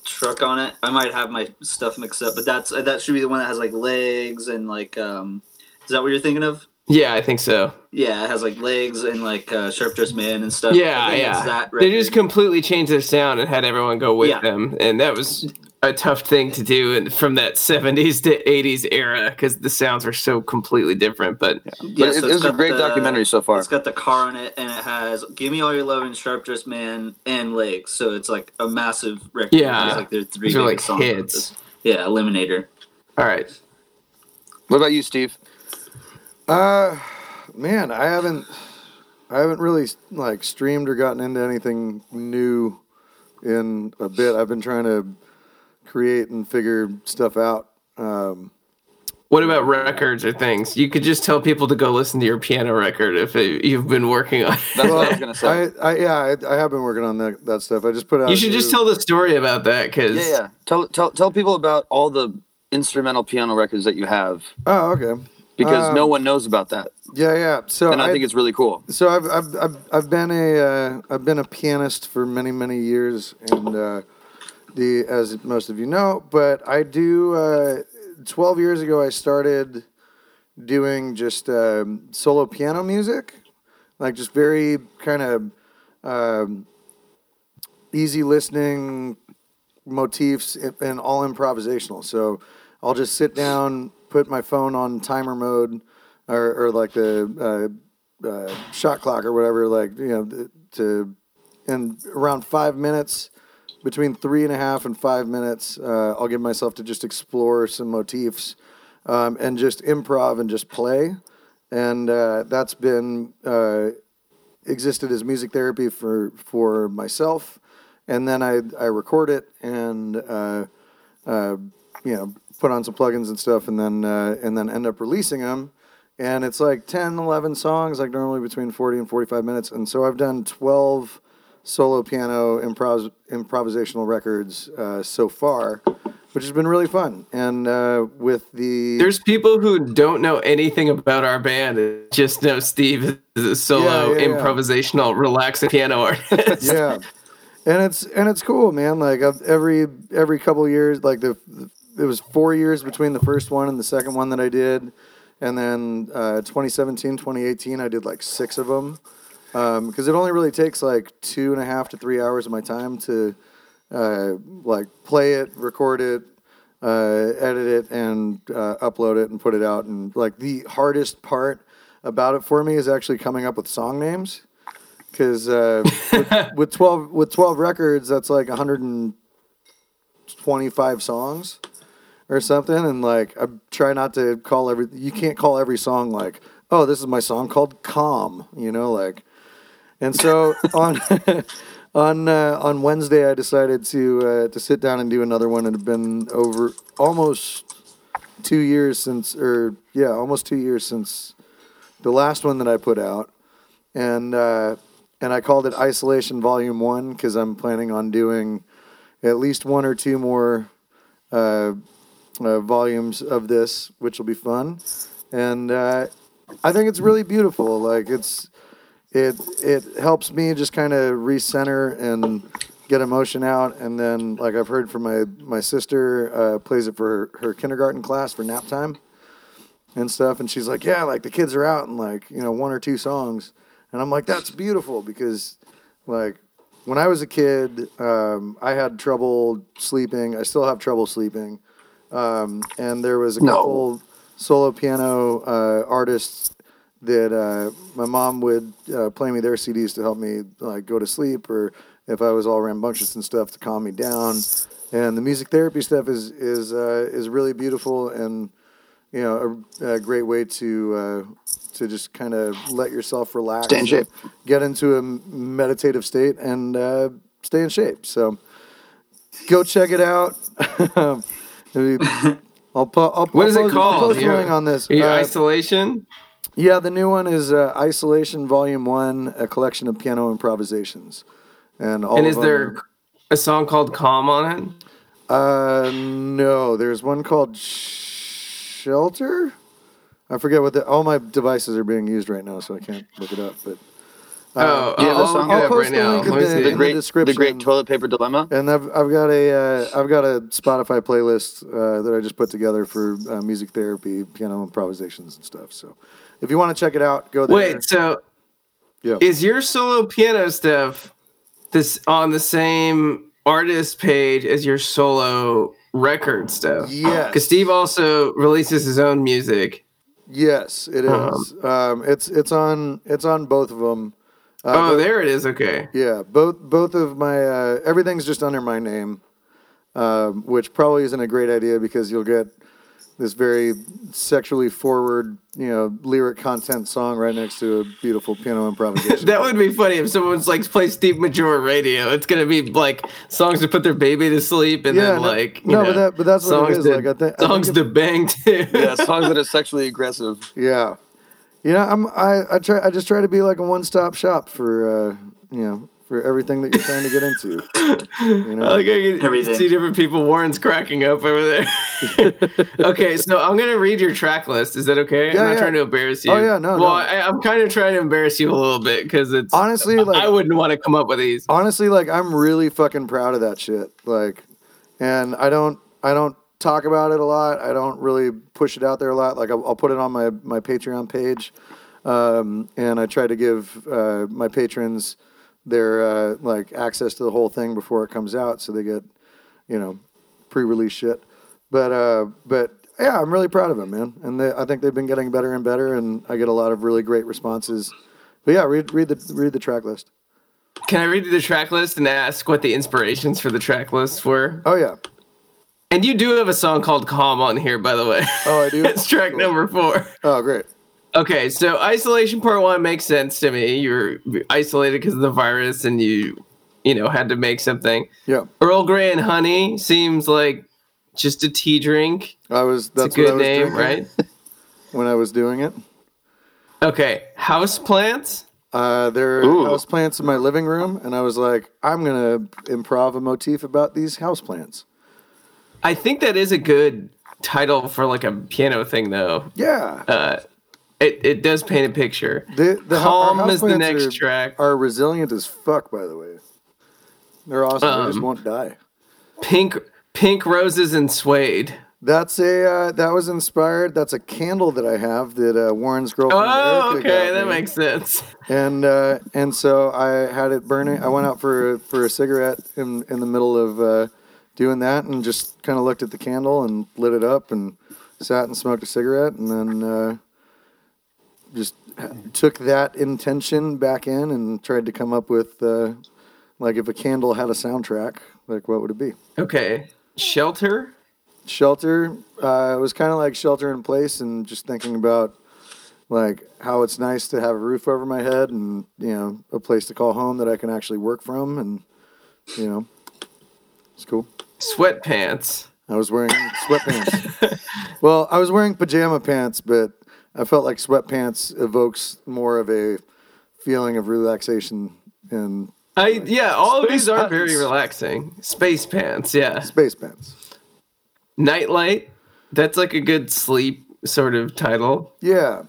truck on it. I might have my stuff mixed up, but that's that should be the one that has like legs and like um. Is that what you're thinking of? yeah, I think so. Yeah, it has like legs and like uh, sharp dressed man and stuff. Yeah, yeah. They just completely changed their sound and had everyone go with Yeah. them, and that was a tough thing to do and from that 70s to 80s era because the sounds are so completely different. But But Yeah, it, so it it's was a great the- documentary so far. It's got the car on it, and it has "Give Me All Your Love" and "Sharp Dressed Man" and "Legs." So it's like a massive record. Yeah. it's like their three These are, biggest like, songs. hits. Yeah, Eliminator. all right. What about you, Steve? Uh, man, I haven't, I haven't really like streamed or gotten into anything new in a bit. I've been trying to create and figure stuff out. Um, What about records or things? You could just tell people to go listen to your piano record if it, you've been working on it. That's what I was gonna say. I, I, yeah, I, I have been working on that, that stuff. I just put out. You should just tell the story about that because yeah, yeah. Tell tell tell people about all the instrumental piano records that you have Oh, okay. because Um, no one knows about that, Yeah, yeah. So and I, think it's really cool. So I've I've I've, I've been a uh, I've been a pianist for many many years, and uh, the as most of you know, but I do. Uh, Twelve years ago, I started doing just um, solo piano music, like just very kind of um, easy listening motifs and- all improvisational. So I'll just sit down, put my phone on timer mode, or, or like the uh, uh, shot clock or whatever, like you know, to and around five minutes, between three and a half and five minutes, uh, I'll give myself to just explore some motifs um, and just improv and just play, and uh, that's been uh, existed as music therapy for for myself, and then I I record it and uh, uh, you know put on some plugins and stuff, and then uh, and then end up releasing them. And it's like 10, 11 songs, like normally between 40 and 45 minutes. And so I've done 12 solo piano improv- improvisational records uh, so far, which has been really fun. And uh, with the. there's people who don't know anything about our band just know Steve is a solo Yeah, yeah, yeah. improvisational relaxing piano artist. yeah, and it's and it's cool, man. Like I've, every every couple years, like the it was four years between the first one and the second one that I did, and then uh, 2017, 2018, I did like six of them because it only really takes like two and a half to three hours of my time to uh, like play it, record it, uh, edit it, and uh, upload it and put it out. And like the hardest part about it for me is actually coming up with song names because uh, with, with twelve with twelve records, that's like 125 songs or something, and like I try not to call every. You can't call every song like, oh, this is my song called "Calm," you know, like. And so on on uh, on Wednesday, I decided to uh, to sit down and do another one. It had been over almost two years since, or yeah, almost two years since the last one that I put out, and uh, and I called it Isolation Volume One because I'm planning on doing at least one or two more uh, uh, volumes of this, which will be fun, and uh, I think it's really beautiful. Like it's it it helps me just kind of recenter and get emotion out, and then like I've heard from my my sister uh, plays it for her, her kindergarten class for nap time and stuff, and she's like, yeah, like the kids are out and like you know one or two songs, and I'm like, that's beautiful because like when I was a kid, um, I had trouble sleeping. I still have trouble sleeping. Um, and there was a No. couple solo piano uh, artists that uh, my mom would uh, play me their CDs to help me like go to sleep, or if I was all rambunctious and stuff to calm me down. And the music therapy stuff is is uh, is really beautiful and you know a, a great way to uh, to just kind of let yourself relax, Stay in shape. get into a meditative state, and uh, stay in shape. So go check it out. I'll, po- I'll, What I'll is it post- I'll called? post a link on this. Your Uh, isolation? Yeah, the new one is uh, Isolation Volume One, a collection of piano improvisations, and all. And is there them- a song called Calm on it? Uh, no. There's one called Shelter. I forget what the. All my devices are being used right now, so I can't look it up. But Oh, yeah, I'll, the I'll song- look I'll it up post right the now. link in Let me the- see. The in great, the description. great toilet paper dilemma. and I've I've got a uh, I've got a Spotify playlist uh, that I just put together for uh, music therapy, piano improvisations, and stuff. So if you want to check it out, go there. Wait, so Yeah. is your solo piano stuff this on the same artist page as your solo record stuff. Yes. Because Steve also releases his own music. Yes, it is. Um, it's it's on it's on both of them. Uh, oh, there it is. Okay. Yeah, both both of my uh, everything's just under my name, um, which probably isn't a great idea because you'll get this very sexually forward, you know, lyric content song right next to a beautiful piano improvisation. That would be funny if someone's like play Steve Major radio. It's gonna be like songs to put their baby to sleep and Yeah, then no- like you no, know, but that- but that's what it songs is, To, like, I thi- I songs think to bang to. Yeah, songs that are sexually aggressive. yeah, you know, I'm I I try I just try to be like a one stop shop for uh, you know for everything that you're trying to get into. You know, I Like I can Everything. see different people. Warren's cracking up over there. okay, so I'm gonna read your track list. Is that okay? Yeah, I'm not yeah. trying to embarrass you. Oh, yeah, no, Well, no. I, I'm kind of trying to embarrass you a little bit because it's honestly, like I wouldn't want to come up with these. honestly like i'm really fucking proud of that shit like and i don't i don't talk about it a lot i don't really push it out there a lot like i'll, I'll put it on my my patreon page um, and i try to give uh, my patrons their uh, like access to the whole thing before it comes out so they get you know pre-release shit but uh but yeah i'm really proud of them man and they, i think they've been getting better and better and i get a lot of really great responses but yeah read read the read the track list Can I read the track list and ask what the inspirations for the track list were? oh yeah And you do have a song called "Calm" on here, by the way. Oh, I do? it's track number four. Oh, great. Okay, so isolation part one makes sense to me. You're isolated because of the virus, and you, you know, had to make something. Yeah, Earl Grey and honey seems like just a tea drink. I was. It's That's a what I good was name, right? When I was doing it, Okay, house plants. uh, there are Ooh. houseplants in my living room, and I was like, I'm gonna improv a motif about these houseplants. I think that is a good title for like a piano thing, though. Yeah, Uh, it it does paint a picture. the, the Calm is the next are, track. Are resilient as fuck, by the way. They're awesome. they just Um, won't die. Pink pink roses and suede. That's a uh, that was inspired. That's a candle that I have that uh, Warren's girlfriend. Oh, Erica okay, that me. makes sense. and uh, and so I had it burning. I went out for for a cigarette in in the middle of uh, doing that, and just kind of looked at the candle and lit it up, and sat and smoked a cigarette, and then uh, just took that intention back in and tried to come up with uh, like if a candle had a soundtrack, like what would it be? Okay, shelter. Shelter. Uh, it was kind of like shelter in place, and just thinking about like how it's nice to have a roof over my head and you know a place to call home that I can actually work from, and you know it's cool. Sweatpants. I was wearing sweatpants. well, I was wearing pajama pants, but I felt like sweatpants evokes more of a feeling of relaxation and I yeah, all of these are very relaxing. Space pants, yeah. space pants. Nightlight. That's like a good sleep sort of title. Yeah.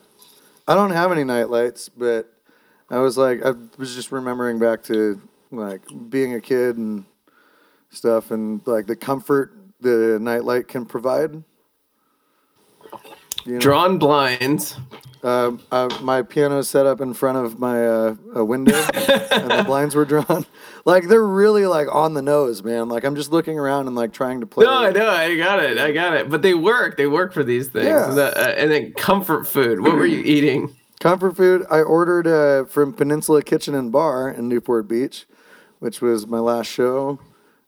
I don't have any night lights, but I was like, I was just remembering back to like being a kid and stuff and like the comfort the nightlight can provide. You know? Drawn blinds. Um, uh, my piano set up in front of my uh, a window, and the blinds were drawn. Like they're really like on the nose, man. Like I'm just looking around and like trying to play. No, I know, I got it, I got it. But they work. They work for these things. Yeah. And, the- uh, and then comfort food. What were you eating? Comfort food. I ordered uh, from Peninsula Kitchen and Bar in Newport Beach, which was my last show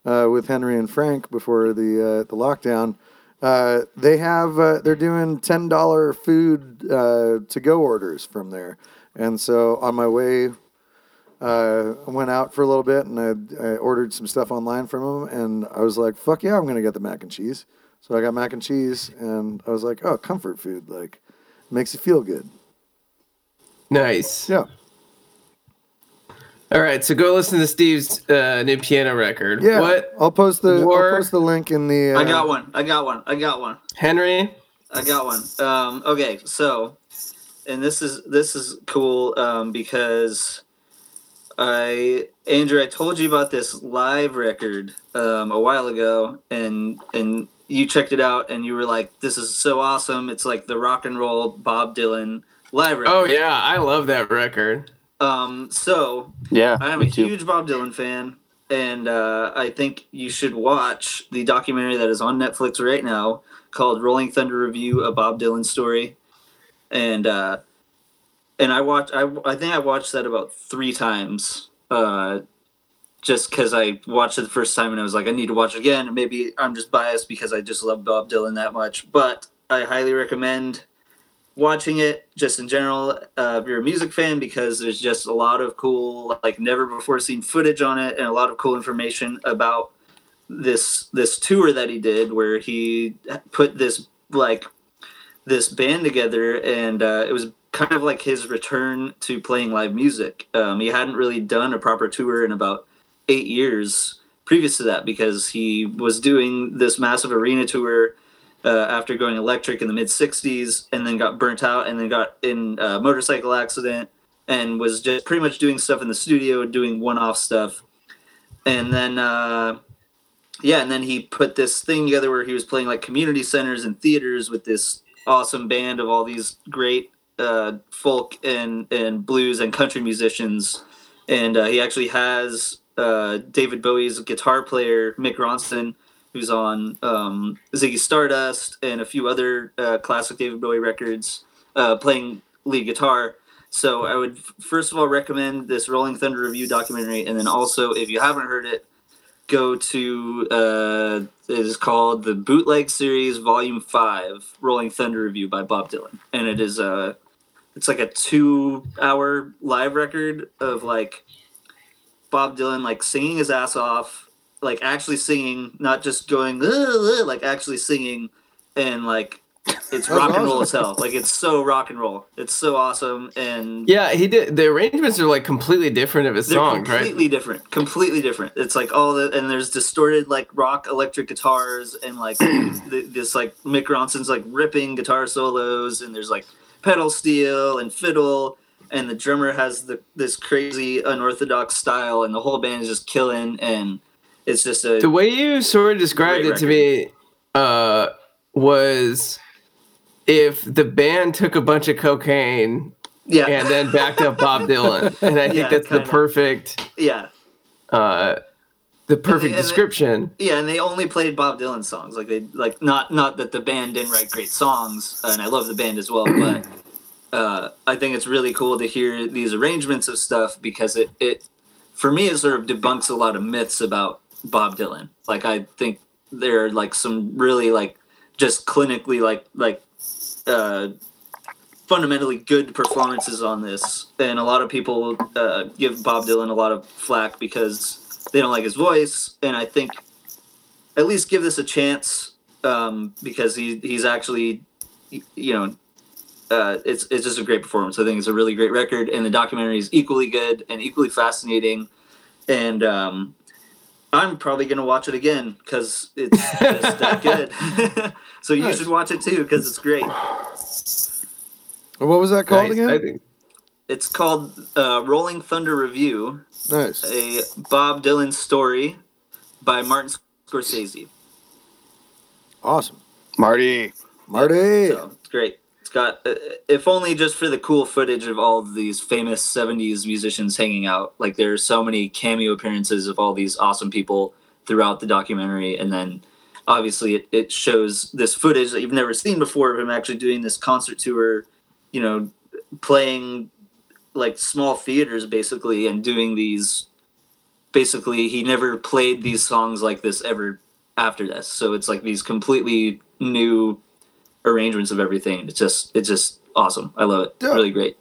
uh, with Henry and Frank before the uh, the lockdown. Uh, they have uh, they're doing ten dollar food uh, to go orders from there, and so on my way, uh, I went out for a little bit and I, I ordered some stuff online from them, and I was like, "Fuck yeah, I'm gonna get the mac and cheese." So I got mac and cheese, and I was like, "Oh, comfort food, like makes you feel good." Nice. Yeah. All right, so go listen to Steve's uh, new piano record. Yeah, What, I'll post the War- I'll post the link in the. Uh, I got one. I got one. I got one. Henry? I got one. Um, okay, so, and this is this is cool um, because I Andrew, I told you about this live record um, a while ago, and and you checked it out, and you were like, "This is so awesome! It's like the rock and roll Bob Dylan live record." Oh yeah, I love that record. Um, so Yeah, I am a too. huge Bob Dylan fan. and uh, I think you should watch the documentary that is on Netflix right now called "Rolling Thunder Revue: A Bob Dylan Story," and uh, and I watched. I I think I watched that about three times. Uh, just because I watched it the first time and I was like, I need to watch it again. Maybe I'm just biased because I just love Bob Dylan that much, but I highly recommend watching it just in general uh, if you're a music fan because there's just a lot of cool like never before seen footage on it and a lot of cool information about this this tour that he did where he put this like this band together and uh, it was kind of like his return to playing live music. Um, he hadn't really done a proper tour in about eight years previous to that because he was doing this massive arena tour uh, after going electric in the mid 60s and then got burnt out and then got in a motorcycle accident and was just pretty much doing stuff in the studio doing one-off stuff. And then uh, yeah and then he put this thing together where he was playing like community centers and theaters with this awesome band of all these great uh, folk and and blues and country musicians. And uh, he actually has uh, David Bowie's guitar player Mick Ronson who's on um, Ziggy Stardust and a few other uh, classic David Bowie records, uh, playing lead guitar. So I would first of all recommend this Rolling Thunder Revue documentary, and then also if you haven't heard it, go to uh, it is called the Bootleg Series Volume Five Rolling Thunder Revue by Bob Dylan, and it is a it's like a two hour live record of like Bob Dylan like singing his ass off like actually singing, not just going "Ugh, ugh," like actually singing, and like it's rock and roll as hell. Like it's so rock and roll. It's so awesome, and Yeah, he did. The arrangements are like completely different of his they're songs, right? completely different. Completely different. It's like all the and there's distorted like rock electric guitars and like this like Mick Ronson's like ripping guitar solos and there's like pedal steel and fiddle and the drummer has the this crazy unorthodox style and the whole band is just killing and it's just a The way you sort of described it to me uh, was if the band took a bunch of cocaine yeah and then backed up Bob Dylan, and I think Yeah, that's the kinda. perfect, yeah uh, the perfect and it- description. Yeah, and they only played Bob Dylan songs. Like they like not not that the band didn't write great songs, and I love the band as well, but uh, I think it's really cool to hear these arrangements of stuff because it it for me it sort of debunks a lot of myths about Bob Dylan. Like I think there are like some really like just clinically like like uh, fundamentally good performances on this, and a lot of people uh, give Bob Dylan a lot of flack because they don't like his voice, and I think at least give this a chance um, because he he's actually you know uh, it's it's just a great performance. I think it's a really great record, and the documentary is equally good and equally fascinating. And um, I'm probably gonna watch it again because it's just that good. so you Nice. should watch it too because it's great. What was that called Nice. again? I think It's called uh, Rolling Thunder Revue, nice. a Bob Dylan story by Martin Scorsese. Awesome. Marty. Marty. So it's great. Got, uh, if only just for the cool footage of all of these famous 70s musicians hanging out. Like there are so many cameo appearances of all these awesome people throughout the documentary. And then obviously it, it shows this footage that you've never seen before of him actually doing this concert tour, you know, playing like small theaters basically and doing these. Basically, he never played these songs like this ever after this. So it's like these completely new arrangements of everything. It's just it's just awesome. I love it. Yeah. Really great.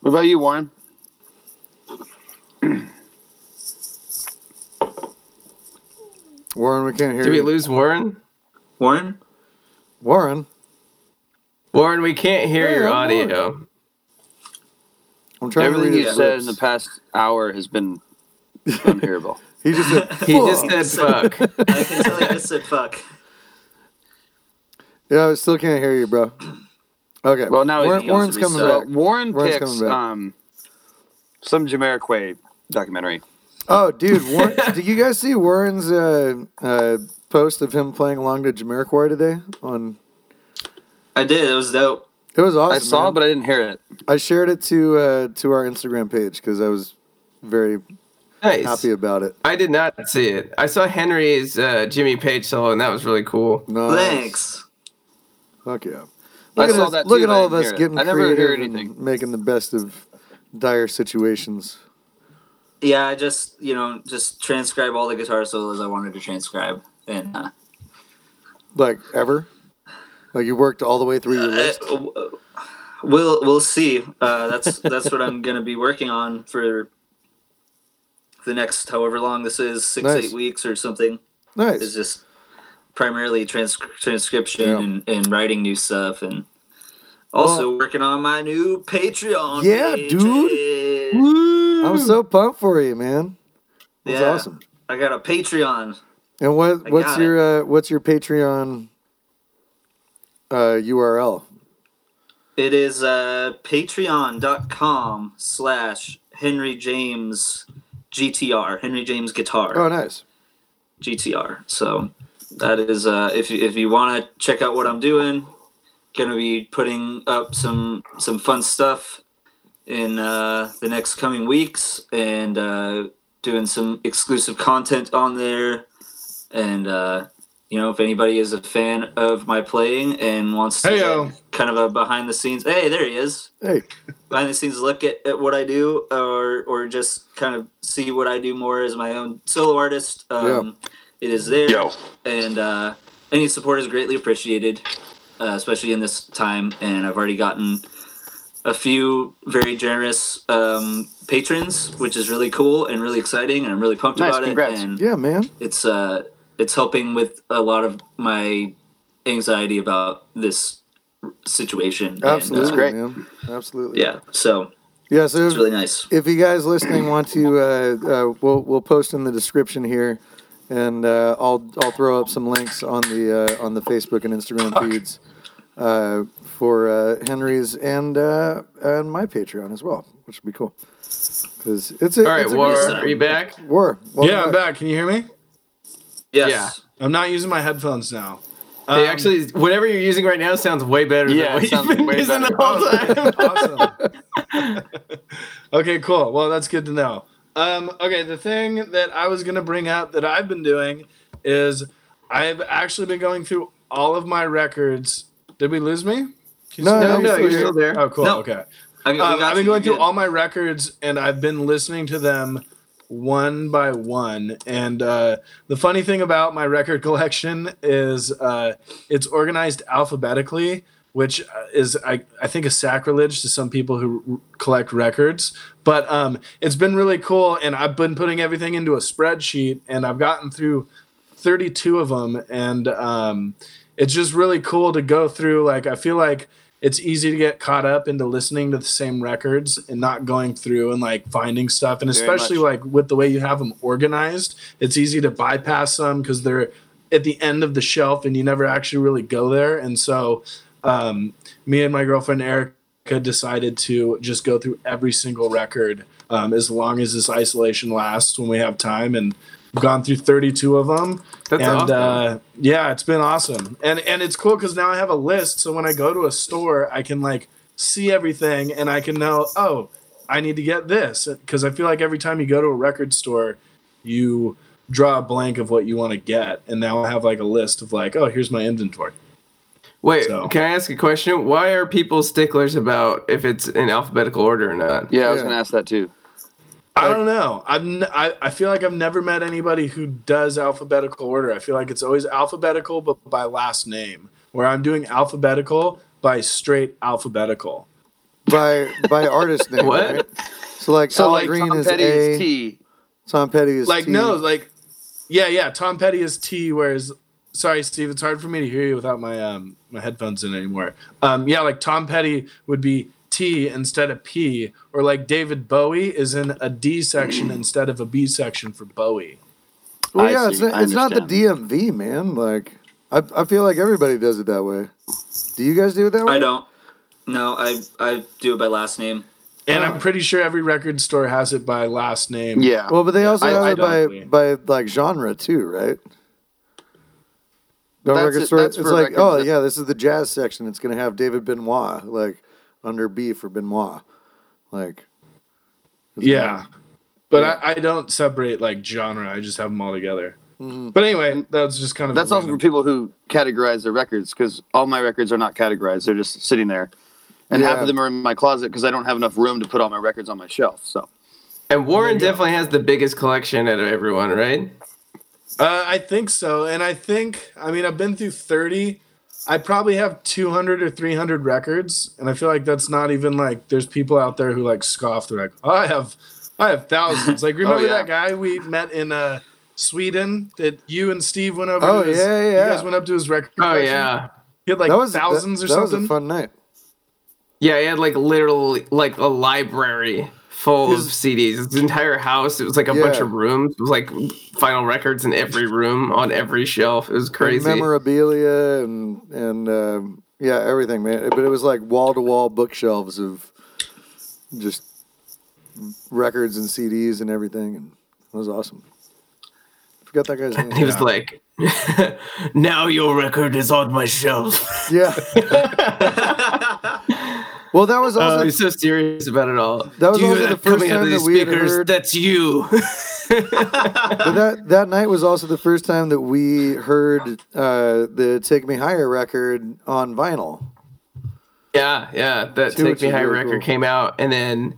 What about you, Warren? Warren, we can't hear did we lose Warren? Warren? Warren, Warren, we can't hear Hey, your I'm audio. I'm trying Everything to read you said in the past hour has been unhearable. He just said, He just "Fuck." said fuck. I can tell you just said fuck. Yeah, I still can't hear you, bro. Okay. Well, now Warren, Warren's coming back. Warren Warren's picks coming back. um, some Jamiroquai documentary. Oh, dude, Warren, did you guys see Warren's uh, uh, post of him playing along to Jamiroquai today? On I did. It was dope. it was awesome. I saw, man. but I didn't hear it. I shared it to uh, to our Instagram page because I was very Nice. happy about it. I did not see it. I saw Henry's uh, Jimmy Page solo, and that was really cool. Nice. Thanks. Fuck yeah. I Look at saw us, that look too, at all of us hear it. getting I never hear creative anything. and making the best of dire situations. Yeah, I just you know just transcribe all the guitar solos I wanted to transcribe, and uh, Like ever? Like you worked all the way through your list? uh, we'll we'll see. Uh, that's that's what I'm gonna be working on for the next however long this is six Nice. eight weeks or something. Is Nice. just primarily trans- transcription Yeah. and, and writing new stuff and. Also working on my new Patreon. Yeah, page. dude. I'm so pumped for you, man. That's Yeah. awesome. I got a Patreon. And what I your uh, what's your Patreon uh, URL? It is uh, patreon.com slash Henry James GTR, Henry James Guitar Oh, nice. GTR. So that is, uh, if, you, if you want to check out what I'm doing, to be putting up some, some fun stuff in uh, the next coming weeks and uh, doing some exclusive content on there. And, uh, you know, if anybody is a fan of my playing and wants to Heyo. get kind of a behind the scenes, hey, there he is Hey, behind the scenes look at, at what I do or or just kind of see what I do more as my own solo artist. Um, It is there, Yo. and uh, any support is greatly appreciated, uh, especially in this time. And I've already gotten a few very generous um, patrons, which is really cool and really exciting, and I'm really pumped Nice, about congrats. it. And yeah, man. it's uh, it's helping with a lot of my anxiety about this situation. And, uh, Absolutely, great. man. Absolutely. yeah, so Yeah. So it's if, really nice. if you guys listening want to, uh, uh, we'll we'll post in the description here, and uh, I'll I'll throw up some links on the uh, on the Facebook and Instagram feeds uh, for uh, Henry's and uh, and my Patreon as well, which would be cool. Because it's a, All right, It's a war, are you back? War. Welcome yeah, I'm back. Can you hear me? Yes. Yeah. I'm not using my headphones now. Hey, Um, actually, whatever you're using right now sounds way better Yeah, than it what sounds you've been way using better. the whole time. awesome. okay, cool. Well, that's good to know. Um, okay, the thing that I was gonna bring up that I've been doing is I've actually been going through all of my records. Did we lose me? Can you No, see no, me? no, you're still there. Oh, cool. No. Okay. I, we Um, got I've been going through all my records and I've been listening to them one by one. And uh, the funny thing about my record collection is uh, it's organized alphabetically, which uh, is, I, I think, a sacrilege to some people who r- collect records. But um, it's been really cool. And I've been putting everything into a spreadsheet and I've gotten through 32 of them. And um, it's just really cool to go through. Like, I feel like it's easy to get caught up into listening to the same records and not going through and like finding stuff. And Very especially much. like with the way you have them organized it's easy to bypass them because they're at the end of the shelf and you never actually really go there. And so um, me and my girlfriend erica decided to just go through every single record um, as long as this isolation lasts when we have time. And gone through 32 of them That's and awesome. uh, yeah, it's been awesome, and and it's cool because now I have a list. So when I go to a store, I can like see everything, and I can know, oh, I need to get this because I feel like every time you go to a record store, you draw a blank of what you want to get, and now I have like a list of like, oh, here's my inventory. Wait, So- can I ask a question? Why are people sticklers about if it's in alphabetical order or not? Yeah, I was Yeah. gonna ask that too. I don't know. I've n- I, I feel like I've never met anybody who does alphabetical order. I feel like it's always alphabetical, but by last name. Where I'm doing alphabetical by straight alphabetical. by by artist name. What? Right? So like, So Al like Green Tom is Petty A. is T. Tom Petty is like T. no like yeah yeah tom petty is t whereas sorry steve it's hard for me to hear you without my um my headphones in anymore um yeah like tom petty would be t instead of p or like david bowie is in a d section instead of a b section for bowie Well, I yeah, see. it's, it's not the. DMV, man. Like, I, I feel like everybody does it that way. Do you guys do it that way? I don't. No, I I do it by last name. and Oh. i'm ah. pretty sure every record store has it by last name Yeah. Well, but they also I- have I it by don't. by like genre too, right? Don't That's record it- store. that's It's like, oh yeah, this is the jazz section. It's gonna have David Benoit like under B for Benoit, like. it's yeah But I, I don't separate like genre. I just have them all together. But anyway, that's just kind of That's also for people who categorize their records because all my records are not categorized; they're just sitting there, and half of them are in my closet because I don't have enough room to put all my records on my shelf. So And Warren definitely has the biggest collection out of everyone, right? Uh, I think so, and I think I mean I've been through thirty. I probably have two hundred or three hundred records, and I feel like that's not even like there's people out there who like scoff. They're like, oh, I have, I have thousands. Like remember yeah. that guy we met in uh, Sweden that you and Steve went over? Oh, to his, yeah, You yeah. guys went up to his record. Oh collection? yeah. he had like that was thousands that, or that was something. a fun night. Yeah, he had like literally like a library full of CDs. His entire house. It was like a bunch of rooms. It was like vinyl records in every room on every shelf. It was crazy. memorabilia and and um, yeah, everything, man. But it was like wall to wall bookshelves of just records and CDs and everything, and it was awesome. I Forgot that guy's name. He was like, "Now your record is on my shelf." yeah. well, that was also Oh, he's so serious about it all. That was Do also the first time that we had speakers. heard- That's you. but that that night was also the first time that we heard uh, the "Take Me Higher" record on vinyl. yeah, yeah. That Too, Take Me Higher" really record cool. came out, and then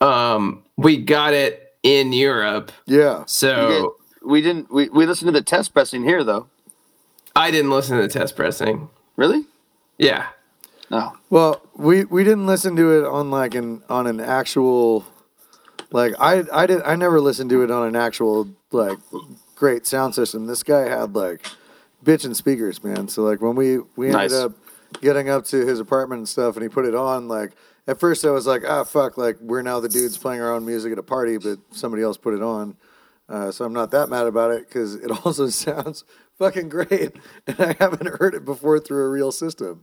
um, we got it in Europe. Yeah, So we didn't. We, we listened to the test pressing here though. I didn't listen to the test pressing. Really? Yeah. No. Well, we we didn't listen to it on like an on an actual like I I did I never listened to it on an actual like great sound system. This guy had like bitchin' speakers, man. So like when we we ended Nice. up getting up to his apartment and stuff and he put it on like at first I was like, ah fuck, like we're now the dudes playing our own music at a party, but somebody else put it on. Uh, so I'm not that mad about it because it also sounds fucking great, and I haven't heard it before through a real system.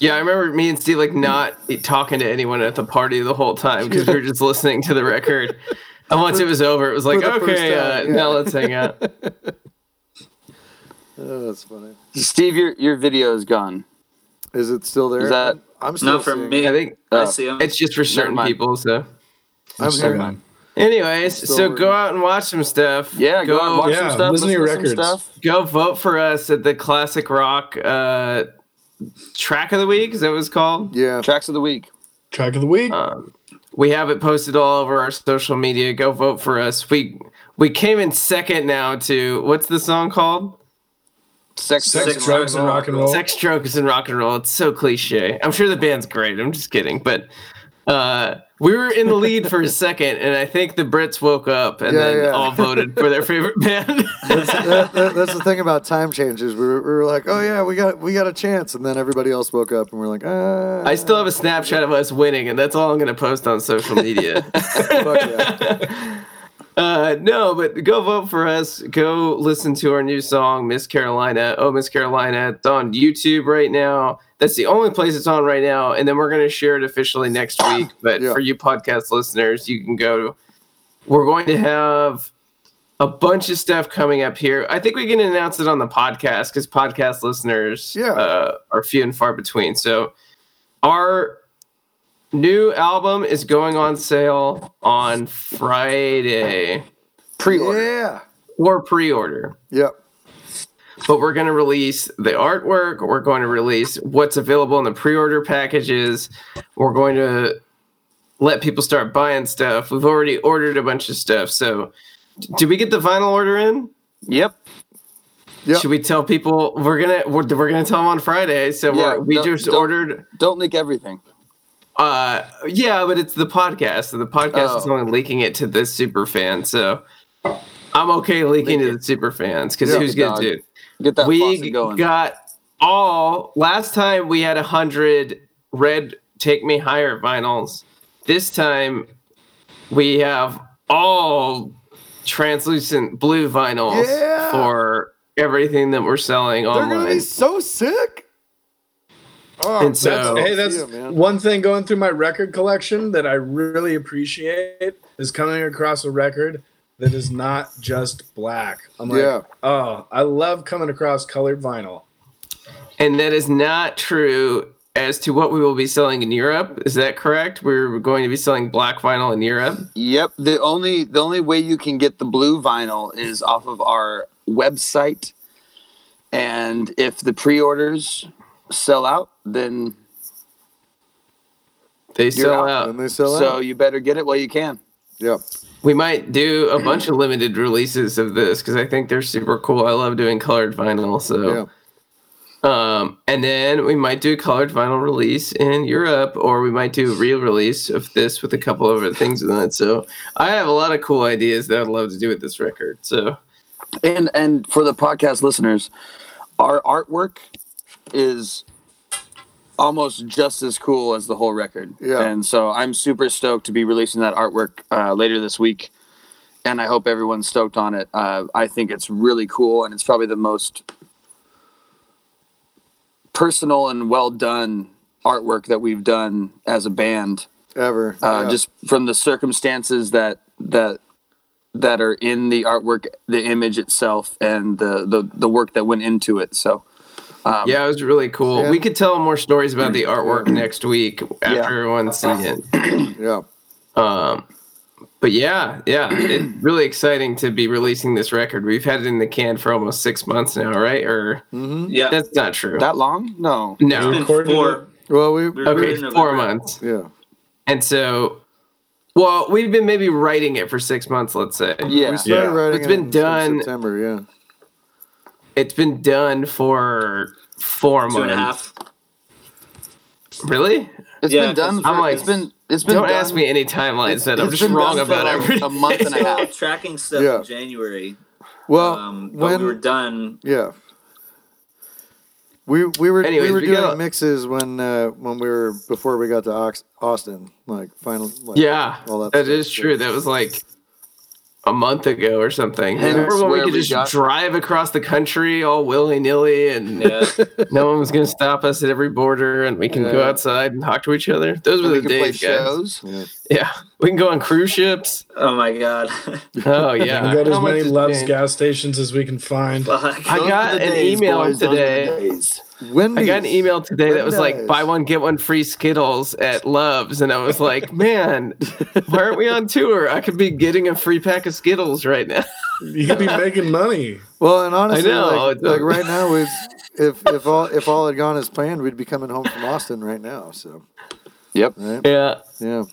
Yeah, I remember me and Steve like not talking to anyone at the party the whole time because we were just listening to the record. And once it was over, it was like, for the okay, uh, yeah. now let's hang out. Oh, that's funny. Steve, your your video is gone. Is it still there? Is that- I'm still No, for seeing me, I think I Oh. see him. it's just for certain people. So, I'm here. mind. anyways, so working. go out and watch some stuff. Yeah, go, out and watch yeah, some stuff. listen to your some records. stuff. go vote for us at the Classic Rock uh, Track of the Week. Is that what it's called? Yeah. Tracks of the week. Track of the week. Um, we have it posted all over our social media. Go vote for us. We we came in second now to what's the song called? Sex, Sex, drugs, drugs, and rock and roll. Sex, drugs, and rock and roll. It's so cliche. I'm sure the band's great. I'm just kidding, but uh, we were in the lead for a second, and I think the Brits woke up and Yeah, then yeah. all voted for their favorite band. That- that- that's the thing about time changes. We were, we were like, oh yeah, we got we got a chance, and then everybody else woke up, and we're like, ah. I still have a snapshot of us winning, and that's all I'm going to post on social media. Uh, no, but go vote for us. Go listen to our new song, Miss Carolina. Oh, Miss Carolina. It's on YouTube right now. That's the only place it's on right now. And then we're going to share it officially next week. But Yeah. for you podcast listeners, you can go. We're going to have a bunch of stuff coming up here. I think we can announce it on the podcast because podcast listeners Yeah. uh, are few and far between. So our new album is going on sale on Friday Pre-order. yeah. or pre-order. Yep. But we're going to release the artwork. We're going to release what's available in the pre-order packages. We're going to let people start buying stuff. We've already ordered a bunch of stuff. So, d- did we get the vinyl order in? Yep. Yep. Should we tell people we're gonna we're, we're gonna tell them on Friday? So Yeah, we're, we just don't- ordered. Don't leak everything. Uh, yeah, but it's the podcast. So the podcast is Oh. only leaking it to the super fan. So I'm okay leaking Leak to it. the super fans because Yeah, who's gonna dog. do it? Get that we going. got all last time we had a hundred red take me higher vinyls this time we have all translucent blue vinyls Yeah. for everything that we're selling They're gonna online be so sick. Oh, And so- That's, hey, that's yeah, man. one thing going through my record collection that I really appreciate is coming across a record that is not just black. I'm like, Yeah. oh, I love coming across colored vinyl. and that is not true as to what we will be selling in Europe. Is that correct? We're going to be selling black vinyl in Europe. Yep. The only the only way you can get the blue vinyl is off of our website, and if the pre-orders sell out, then They sell out. out. And they sell so out. you better get it while you can. Yeah. We might do a bunch of limited releases of this because I think they're super cool. I love doing colored vinyl. So, Yeah. um, and then we might do a colored vinyl release in Europe, or we might do a real release of this with a couple of other things in it. So, I have a lot of cool ideas that I'd love to do with this record. So, And and for the podcast listeners, our artwork is almost just as cool as the whole record. Yeah. And so I'm super stoked to be releasing that artwork uh, later this week. And I hope everyone's stoked on it. Uh, I think it's really cool, and it's probably the most personal and well done artwork that we've done as a band Ever. uh, Yeah. just from the circumstances that that that are in the artwork, the image itself, and the the, the work that went into it. So um, yeah, it was really cool. Yeah. We could tell more stories about the artwork next week after Yeah. everyone's seen it. yeah. Um, but yeah, yeah, it's really exciting to be releasing this record. We've had it in the can for almost six months now, right? Or Yeah. that's not true. that long? No. It's no. been Recorded four. Well, we. we Okay, four November. months. Yeah. And so, well, we've been maybe writing it for six months, let's say. Yeah. We started Yeah. writing It's it been in done- September. Yeah. It's been done for four Two and a months. half. Really? It's Yeah, been done. For, I'm like, it's been. It's been. Don't done, ask me any timelines that I'm just been wrong done for about like everything. a month and a half. tracking stuff Yeah. in January. Well, um, when we were done. yeah, we we were Anyways, we were we doing got- mixes when uh, when we were before we got to Ox- Austin, like final. Like, Yeah, all that that stuff, is true. That was like a month ago or something. Hence Remember when we could we just got- drive across the country all willy nilly and Yeah. no one was going to stop us at every border and we can go outside and talk to each other? Those were And we the play days, guys. shows. Yeah. Yeah, we can go on cruise ships. oh my god. Oh yeah, We got as How many has Love's gas stations as we can find. Fuck. I got an days, email boys. Those are the today. Days. Wendy's. I got an email today that was like buy one get one free Skittles at Love's, and I was like, man, why aren't we on tour? I could be getting a free pack of Skittles right now. You could be making money. Well, and honestly, know, like, like right now, we if if all if all had gone as planned, we'd be coming home from Austin right now. So, Yep. right? Yeah, yeah,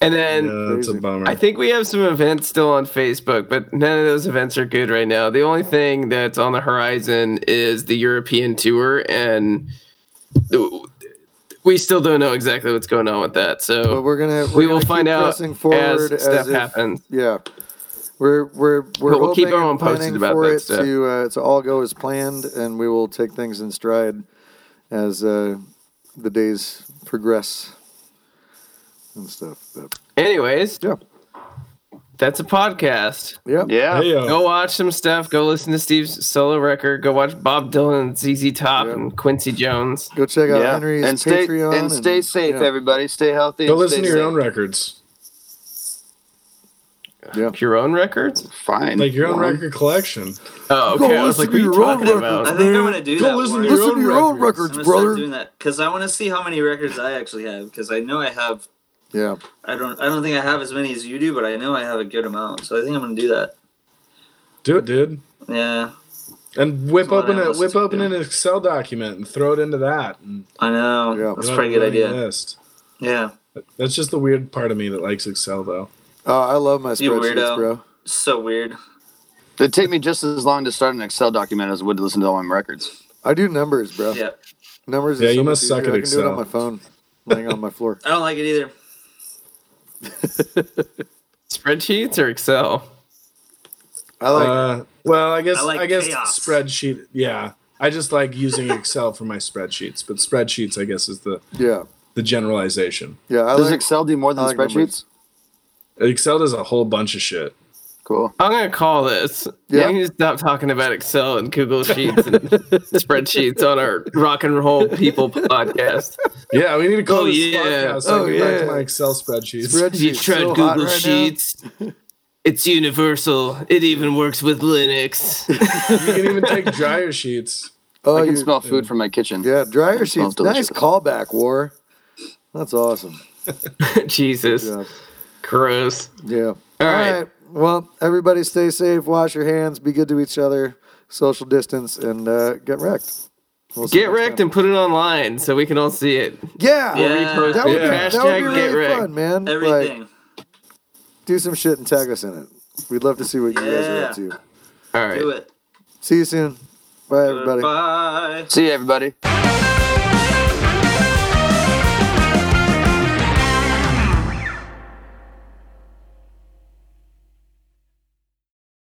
and then. Yeah, that's a bummer. I think we have some events still on Facebook, but none of those events are good right now. The only thing that's on the horizon is the European tour, and we still don't know exactly what's going on with that. but So we're gonna we're we will gonna find out forward as stuff if- happens. Yeah, we're we're we're But we'll keep hoping everyone and posted about for that it stuff. to uh, to all go as planned, and we will take things in stride as uh, the days progress and stuff. But, Anyways, yeah, that's a podcast. yeah, Yeah. Hey, yo. Go watch some stuff. Go listen to Steve's solo record. Go watch Bob Dylan, ZZ Top, Yeah. and Quincy Jones. Go check out Yeah. Henry's And stay Patreon and stay safe, yeah, everybody. Stay healthy. Go and listen stay to your safe. own records, Yeah. Your own records? Fine. like your own Fine. record collection. Oh, Go okay. I was like, to what are you your own talking records, I about? think I'm gonna do Go that. listen to your Listen own to your own records. I'm records, brother. doing that because I want to see how many records I actually have because I know I have. Yeah, I don't. I don't think I have as many as you do, but I know I have a good amount. So I think I'm gonna do that. Do it, dude. Yeah, And whip That's open I a listen whip to. open an Excel document and throw it into that. And I know. Yeah. That's a pretty good idea. List. Yeah, That's just the weird part of me that likes Excel, though. oh, I love my You spreadsheets, weirdo. bro. so weird. It'd take me just as long to start an Excel document as it would to listen to all my records. I do numbers, bro. Yeah, Numbers. Yeah, is so you much must suck easier. at I can do it on my phone, laying on my floor. I don't like it either. Spreadsheets or Excel? I like. Uh, well, I guess I I, guess chaos. spreadsheet. Yeah, I just like using Excel for my spreadsheets, but spreadsheets, I guess, is the yeah, the generalization. yeah. I Does like. Excel do more than I like numbers. spreadsheets? Excel does a whole bunch of shit. Cool. I'm gonna call this. Yeah. We need to stop talking about Excel and Google Sheets and spreadsheets on our rock and roll people podcast. Yeah, we need to call Oh, this yeah. podcast. So Oh, I get back to yeah. my Excel spreadsheets. Spreadsheets You tried so hot Google right now. Sheets? It's universal. It even works with Linux. you can even take dryer sheets. Oh, I can smell food from my kitchen. Yeah, dryer It smells sheets. Nice callback, War. That's awesome. Jesus. Yeah. Gross. Yeah. All right. Well, everybody stay safe. Wash your hands. Be good to each other. Social distance and uh, get wrecked. We'll Get wrecked time. and put it online so we can all see it. Yeah. Yeah. Repost That would, be, Yeah. that would be Hashtag get really wrecked. fun, man. Like, Everything. do some shit and tag us in it. We'd love to see what you guys are Yeah. up to. All right. Do it. See you soon. Bye, everybody. Bye. See you, everybody.